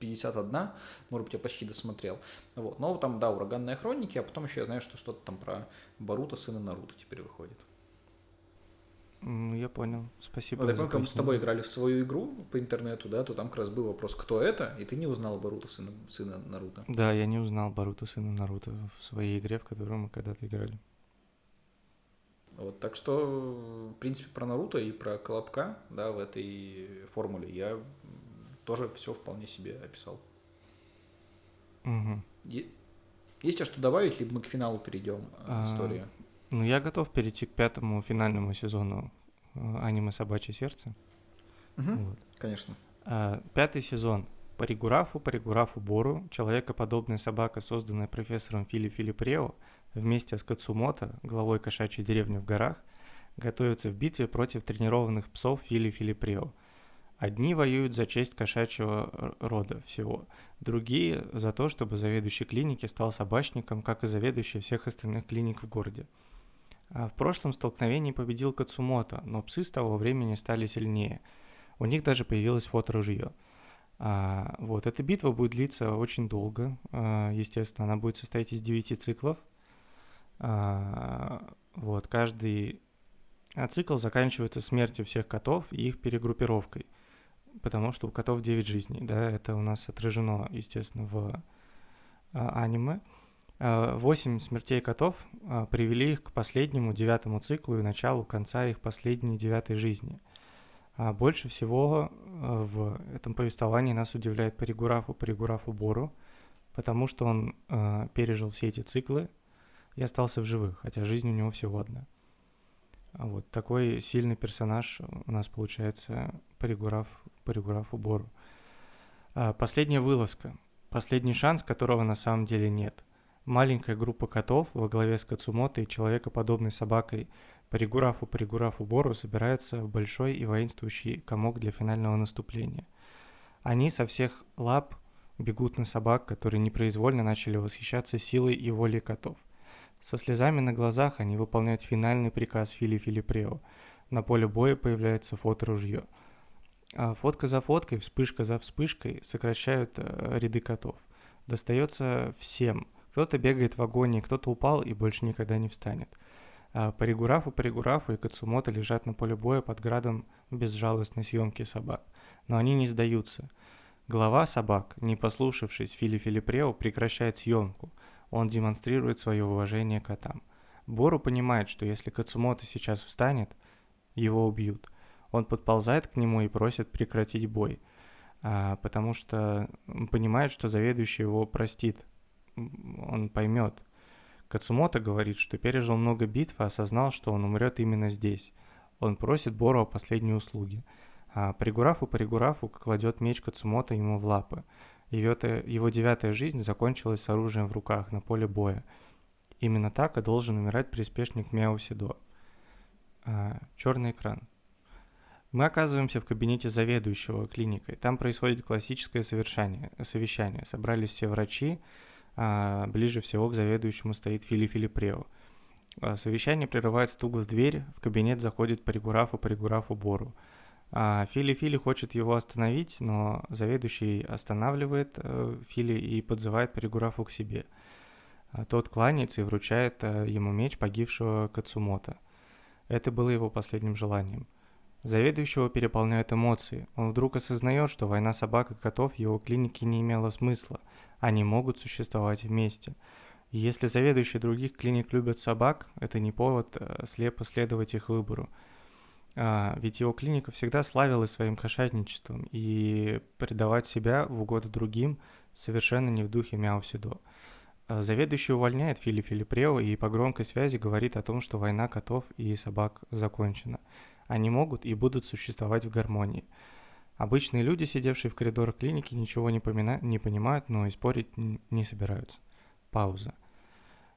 51, э, может быть, я почти досмотрел. Вот. Но там, да, ураганные хроники, а потом еще я знаю, что что-то там про Барута, сына Наруто теперь выходит. Я понял. Спасибо. Вот, я помню, когда мы с тобой играли в свою игру по интернету, да, то там как раз был вопрос, кто это, и ты не узнал Баруто, сына, сына Наруто. Да, я не узнал Баруто, сына Наруто в своей игре, в которую мы когда-то играли. Вот, так что, в принципе, про Наруто и про Колобка, да, в этой формуле я тоже все вполне себе описал. Угу. Есть что добавить, либо мы к финалу перейдем э, а, истории? Ну, я готов перейти к пятому финальному сезону э, аниме «Собачье сердце». Угу, вот. Конечно. А, пятый сезон. Паригурафу, Паригурафу Бору, человекоподобная собака, созданная профессором Фили Филипрео, вместе с Кацумото, главой кошачьей деревни в горах, готовятся в битве против тренированных псов Фили Филипрео. Одни воюют за честь кошачьего рода всего, другие – за то, чтобы заведующий клиники стал собачником, как и заведующий всех остальных клиник в городе. А в прошлом столкновении победил Кацумото, но псы с того времени стали сильнее. У них даже появилось фоторужье. А, вот, эта битва будет длиться очень долго. А, естественно, она будет состоять из девяти циклов. А, вот, каждый а цикл заканчивается смертью всех котов и их перегруппировкой. Потому что у котов 9 жизней, да, это у нас отражено, естественно, в а, аниме. Э, восемь смертей котов э, привели их к последнему девятому циклу и началу конца их последней девятой жизни. А больше всего э, в этом повествовании нас удивляет Паригурафу Паригурафу Бору, потому что он э, пережил все эти циклы и остался в живых, хотя жизнь у него всего одна. А вот такой сильный персонаж у нас получается Паригураф Паригурафу Бору. Последняя вылазка. Последний шанс, которого на самом деле нет. Маленькая группа котов во главе с Кацумото и человекоподобной собакой Паригурафу Паригурафу Бору собирается в большой и воинствующий комок для финального наступления. Они со всех лап бегут на собак, которые непроизвольно начали восхищаться силой и волей котов. Со слезами на глазах они выполняют финальный приказ Фили Филипрео. На поле боя появляется фоторужье. А фотка за фоткой, вспышка за вспышкой сокращают э, ряды котов. Достается всем – кто-то бегает в агонии, кто-то упал и больше никогда не встанет. А Паригурафу, Паригурафу и Кацумото лежат на поле боя под градом безжалостной съемки собак. Но они не сдаются. Глава собак, не послушавшись Фили Филипрео, прекращает съемку. Он демонстрирует свое уважение котам. Бору понимает, что если Кацумото сейчас встанет, его убьют. Он подползает к нему и просит прекратить бой, а, потому что понимает, что заведующий его простит он поймет. Кацумото говорит, что пережил много битв и осознал, что он умрет именно здесь. Он просит Бору о последней услуге. А Пригурафу Пригурафу кладет меч Кацумото ему в лапы. Его, девятая жизнь закончилась с оружием в руках на поле боя. Именно так и должен умирать приспешник Мяо Сидо. А, черный экран. Мы оказываемся в кабинете заведующего клиникой. Там происходит классическое совещание. совещание. Собрались все врачи, ближе всего к заведующему стоит Фили Филипрео. А, совещание прерывает стук в дверь, в кабинет заходит Паригурафу Паригурафу Бору. А Фили Фили хочет его остановить, но заведующий останавливает э, Фили и подзывает Паригурафу к себе. А тот кланяется и вручает э, ему меч погибшего Кацумото. Это было его последним желанием. Заведующего переполняют эмоции. Он вдруг осознает, что война собак и котов в его клинике не имела смысла, они могут существовать вместе. Если заведующие других клиник любят собак, это не повод э, слепо следовать их выбору. А, ведь его клиника всегда славилась своим кошатничеством, и предавать себя в угоду другим совершенно не в духе Мяусидо. А, заведующий увольняет Фили Филипрео и по громкой связи говорит о том, что война котов и собак закончена. Они могут и будут существовать в гармонии. Обычные люди, сидевшие в коридорах клиники, ничего не, помина... не понимают, но и спорить не собираются. Пауза.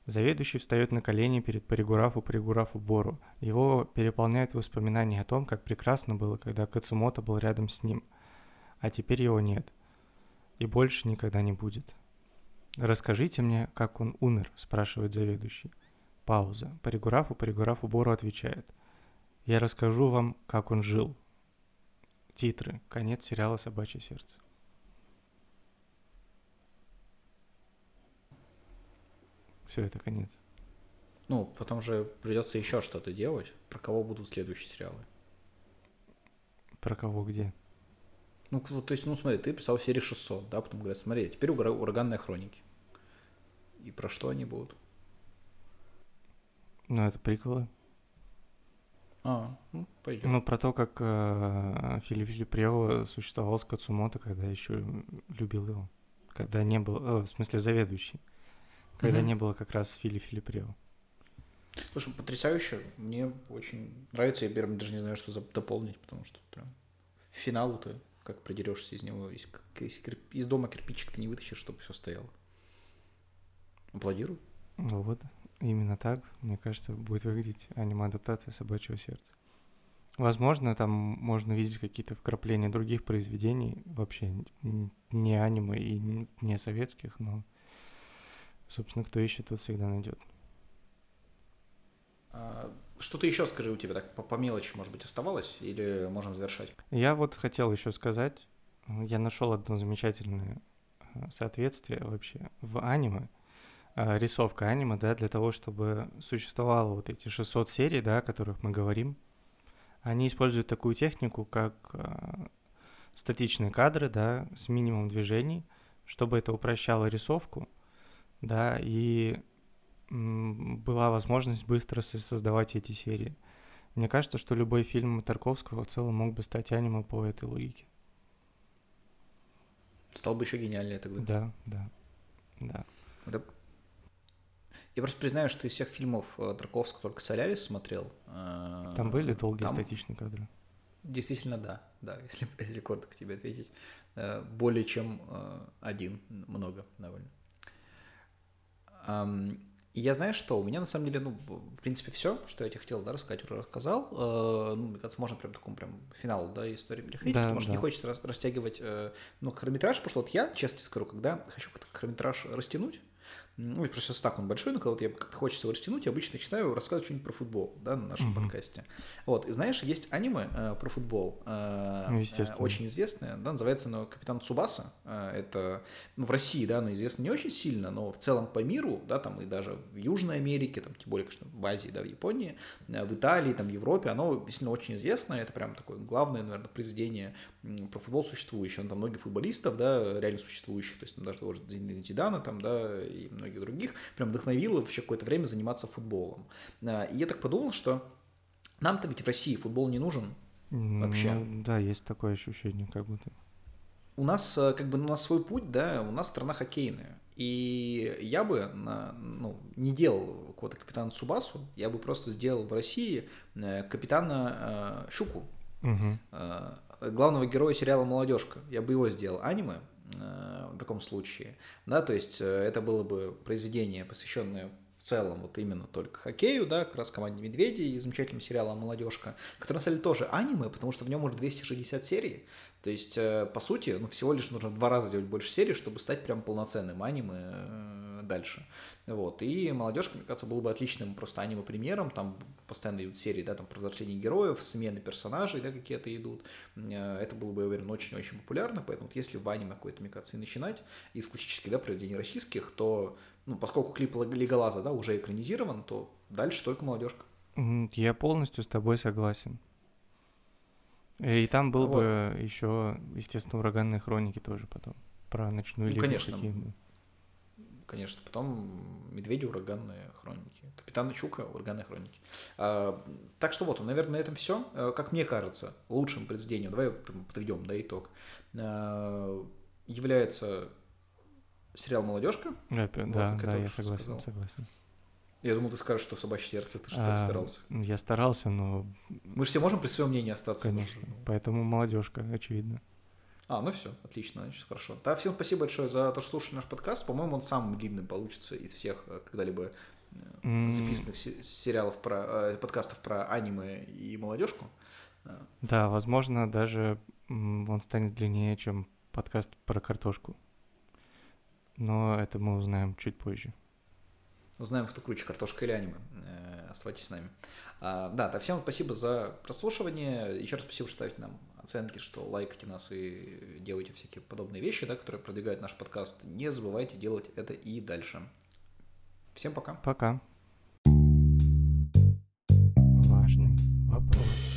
Заведующий встает на колени перед Паригурафу Паригурафу Бору. Его переполняет воспоминания о том, как прекрасно было, когда Кацумото был рядом с ним. А теперь его нет. И больше никогда не будет. «Расскажите мне, как он умер?» – спрашивает заведующий. Пауза. Паригурафу Паригурафу Бору отвечает. «Я расскажу вам, как он жил. Титры. Конец сериала «Собачье сердце». Все, это конец. Ну, потом же придется еще что-то делать. Про кого будут следующие сериалы? Про кого где? Ну, то есть, ну, смотри, ты писал серию 600, да, потом говорят, смотри, теперь ураганные хроники. И про что они будут? Ну, это приколы. А, ну, пойдем. Ну, про то, как э, Филипп Филиппрео существовал с Кацумото, когда еще любил его. Когда не было, э, в смысле, заведующий. Когда угу. не было как раз Фили Филиппрео. Слушай, потрясающе. Мне очень нравится. Я первым даже не знаю, что дополнить, потому что прям финалу-то как придерешься из него. Из, из, из дома кирпичик ты не вытащишь, чтобы все стояло. Аплодирую. Ну вот. Именно так, мне кажется, будет выглядеть аниме-адаптация собачьего сердца. Возможно, там можно видеть какие-то вкрапления других произведений, вообще не аниме и не советских, но, собственно, кто ищет, тот всегда найдет. А, что-то еще скажи у тебя так по, по мелочи, может быть, оставалось, или можем завершать? Я вот хотел еще сказать, я нашел одно замечательное а, соответствие вообще в аниме – Э, рисовка аниме, да, для того, чтобы существовало вот эти 600 серий, да, о которых мы говорим, они используют такую технику, как э, статичные кадры, да, с минимум движений, чтобы это упрощало рисовку, да, и была возможность быстро создавать эти серии. Мне кажется, что любой фильм Тарковского в целом мог бы стать аниме по этой логике. Стал бы еще гениальнее тогда. Да, да, да. Это... Я просто признаю, что из всех фильмов э, Тарковского только «Солярис» смотрел. э, Там были долгие там статичные кадры. Действительно, да. Да, если, если коротко тебе ответить. Э, Более чем один, много довольно. И я знаю, что у меня на самом деле, ну, в принципе, все, что я тебе хотел да, рассказать, уже рассказал. Э, Ну, мне кажется, можно прям такому прям финалу, да, истории переходить, Да, потому что не да. хочется рас- растягивать, э, ну, хронометраж, потому что вот я, честно скажу, когда хочу как-то хронометраж растянуть, ну, и просто так он большой, но когда вот я как-то хочется его растянуть, я обычно начинаю рассказывать что-нибудь про футбол, да, на нашем Мгм. подкасте. Вот, и знаешь, есть аниме э, про футбол, э, Ну, э, очень известное, да, называется оно «Капитан Цубаса». Э, Это, ну, в России, да, оно известно не очень сильно, но в целом по миру, да, там и даже в Южной Америке, там, тем более, конечно, в Азии, да, в Японии, э, в Италии, там, в Европе, оно действительно очень известно, это прям такое главное, наверное, произведение про футбол существующее. Там многих футболистов, да, реально существующих, то есть там даже того же Зидана, там, да, и многих других, прям вдохновило вообще какое-то время заниматься футболом. А, И я так подумал, что нам-то ведь в России футбол не нужен, Вообще. Ну, да, есть такое ощущение, как будто. у нас э, как бы ну, у нас свой путь, да, у нас страна хоккейная. И я бы на- ну, не делал какого-то капитана Субасу, я бы просто сделал в России э, капитана э, Щуку, э, главного героя сериала «Молодежка». Я бы его сделал аниме э, в таком случае. Да, то есть э, это было бы произведение, посвященное в целом вот именно только хоккею, да, как раз команде «Медведи» и замечательным сериалом «Молодежка», который на самом деле тоже аниме, потому что в нем уже 260 серий. То есть, э, по сути, ну, всего лишь нужно в два раза делать больше серий, чтобы стать прям полноценным аниме э, дальше. Вот. И «Молодежка», мне кажется, было бы отличным просто аниме-примером. Там постоянно идут серии, да, там про возвращение героев, смены персонажей, да, какие-то идут. Э, Это было бы, я уверен, очень-очень популярно. Поэтому вот если в аниме какой-то, мне кажется, и начинать из классических, да, произведений российских, то, ну, поскольку клип Леголаза, да, уже экранизирован, то дальше только «Молодежка». Я полностью с тобой согласен. И там был Вот. бы еще, естественно, ураганные хроники тоже потом. Про ночную Ну, лигу конечно. хоккейную. Конечно, потом «Медведи. Ураганные хроники». «Капитан Чука. Ураганные хроники». А, так что вот, наверное, на этом все. Как мне кажется, лучшим произведением, давай там подведем да, итог, а, является сериал «Молодежка». Да, Вот, да, да, я согласен, сказал. согласен. Я думал, ты скажешь, что «Собачье сердце», ты что А, так старался. Я старался, но, Мы же все можем при своем мнении остаться. конечно. Поэтому молодежка, очевидно. А, ну все, отлично, значит, хорошо. Да, всем спасибо большое за то, что слушали наш подкаст. По-моему, он самым длинным получится из всех э, когда-либо э, записанных се- сериалов про э, подкастов про аниме и молодежку. Да, возможно, даже он станет длиннее, чем подкаст про картошку. Но это мы узнаем чуть позже. Узнаем, кто круче, картошка или аниме. Оставайтесь с нами. А, Да, да, всем спасибо за прослушивание. Еще раз спасибо, что ставите нам оценки, что лайкаете нас и делаете всякие подобные вещи, да, которые продвигают наш подкаст. Не забывайте делать это и дальше. Всем пока. Пока. Важный вопрос.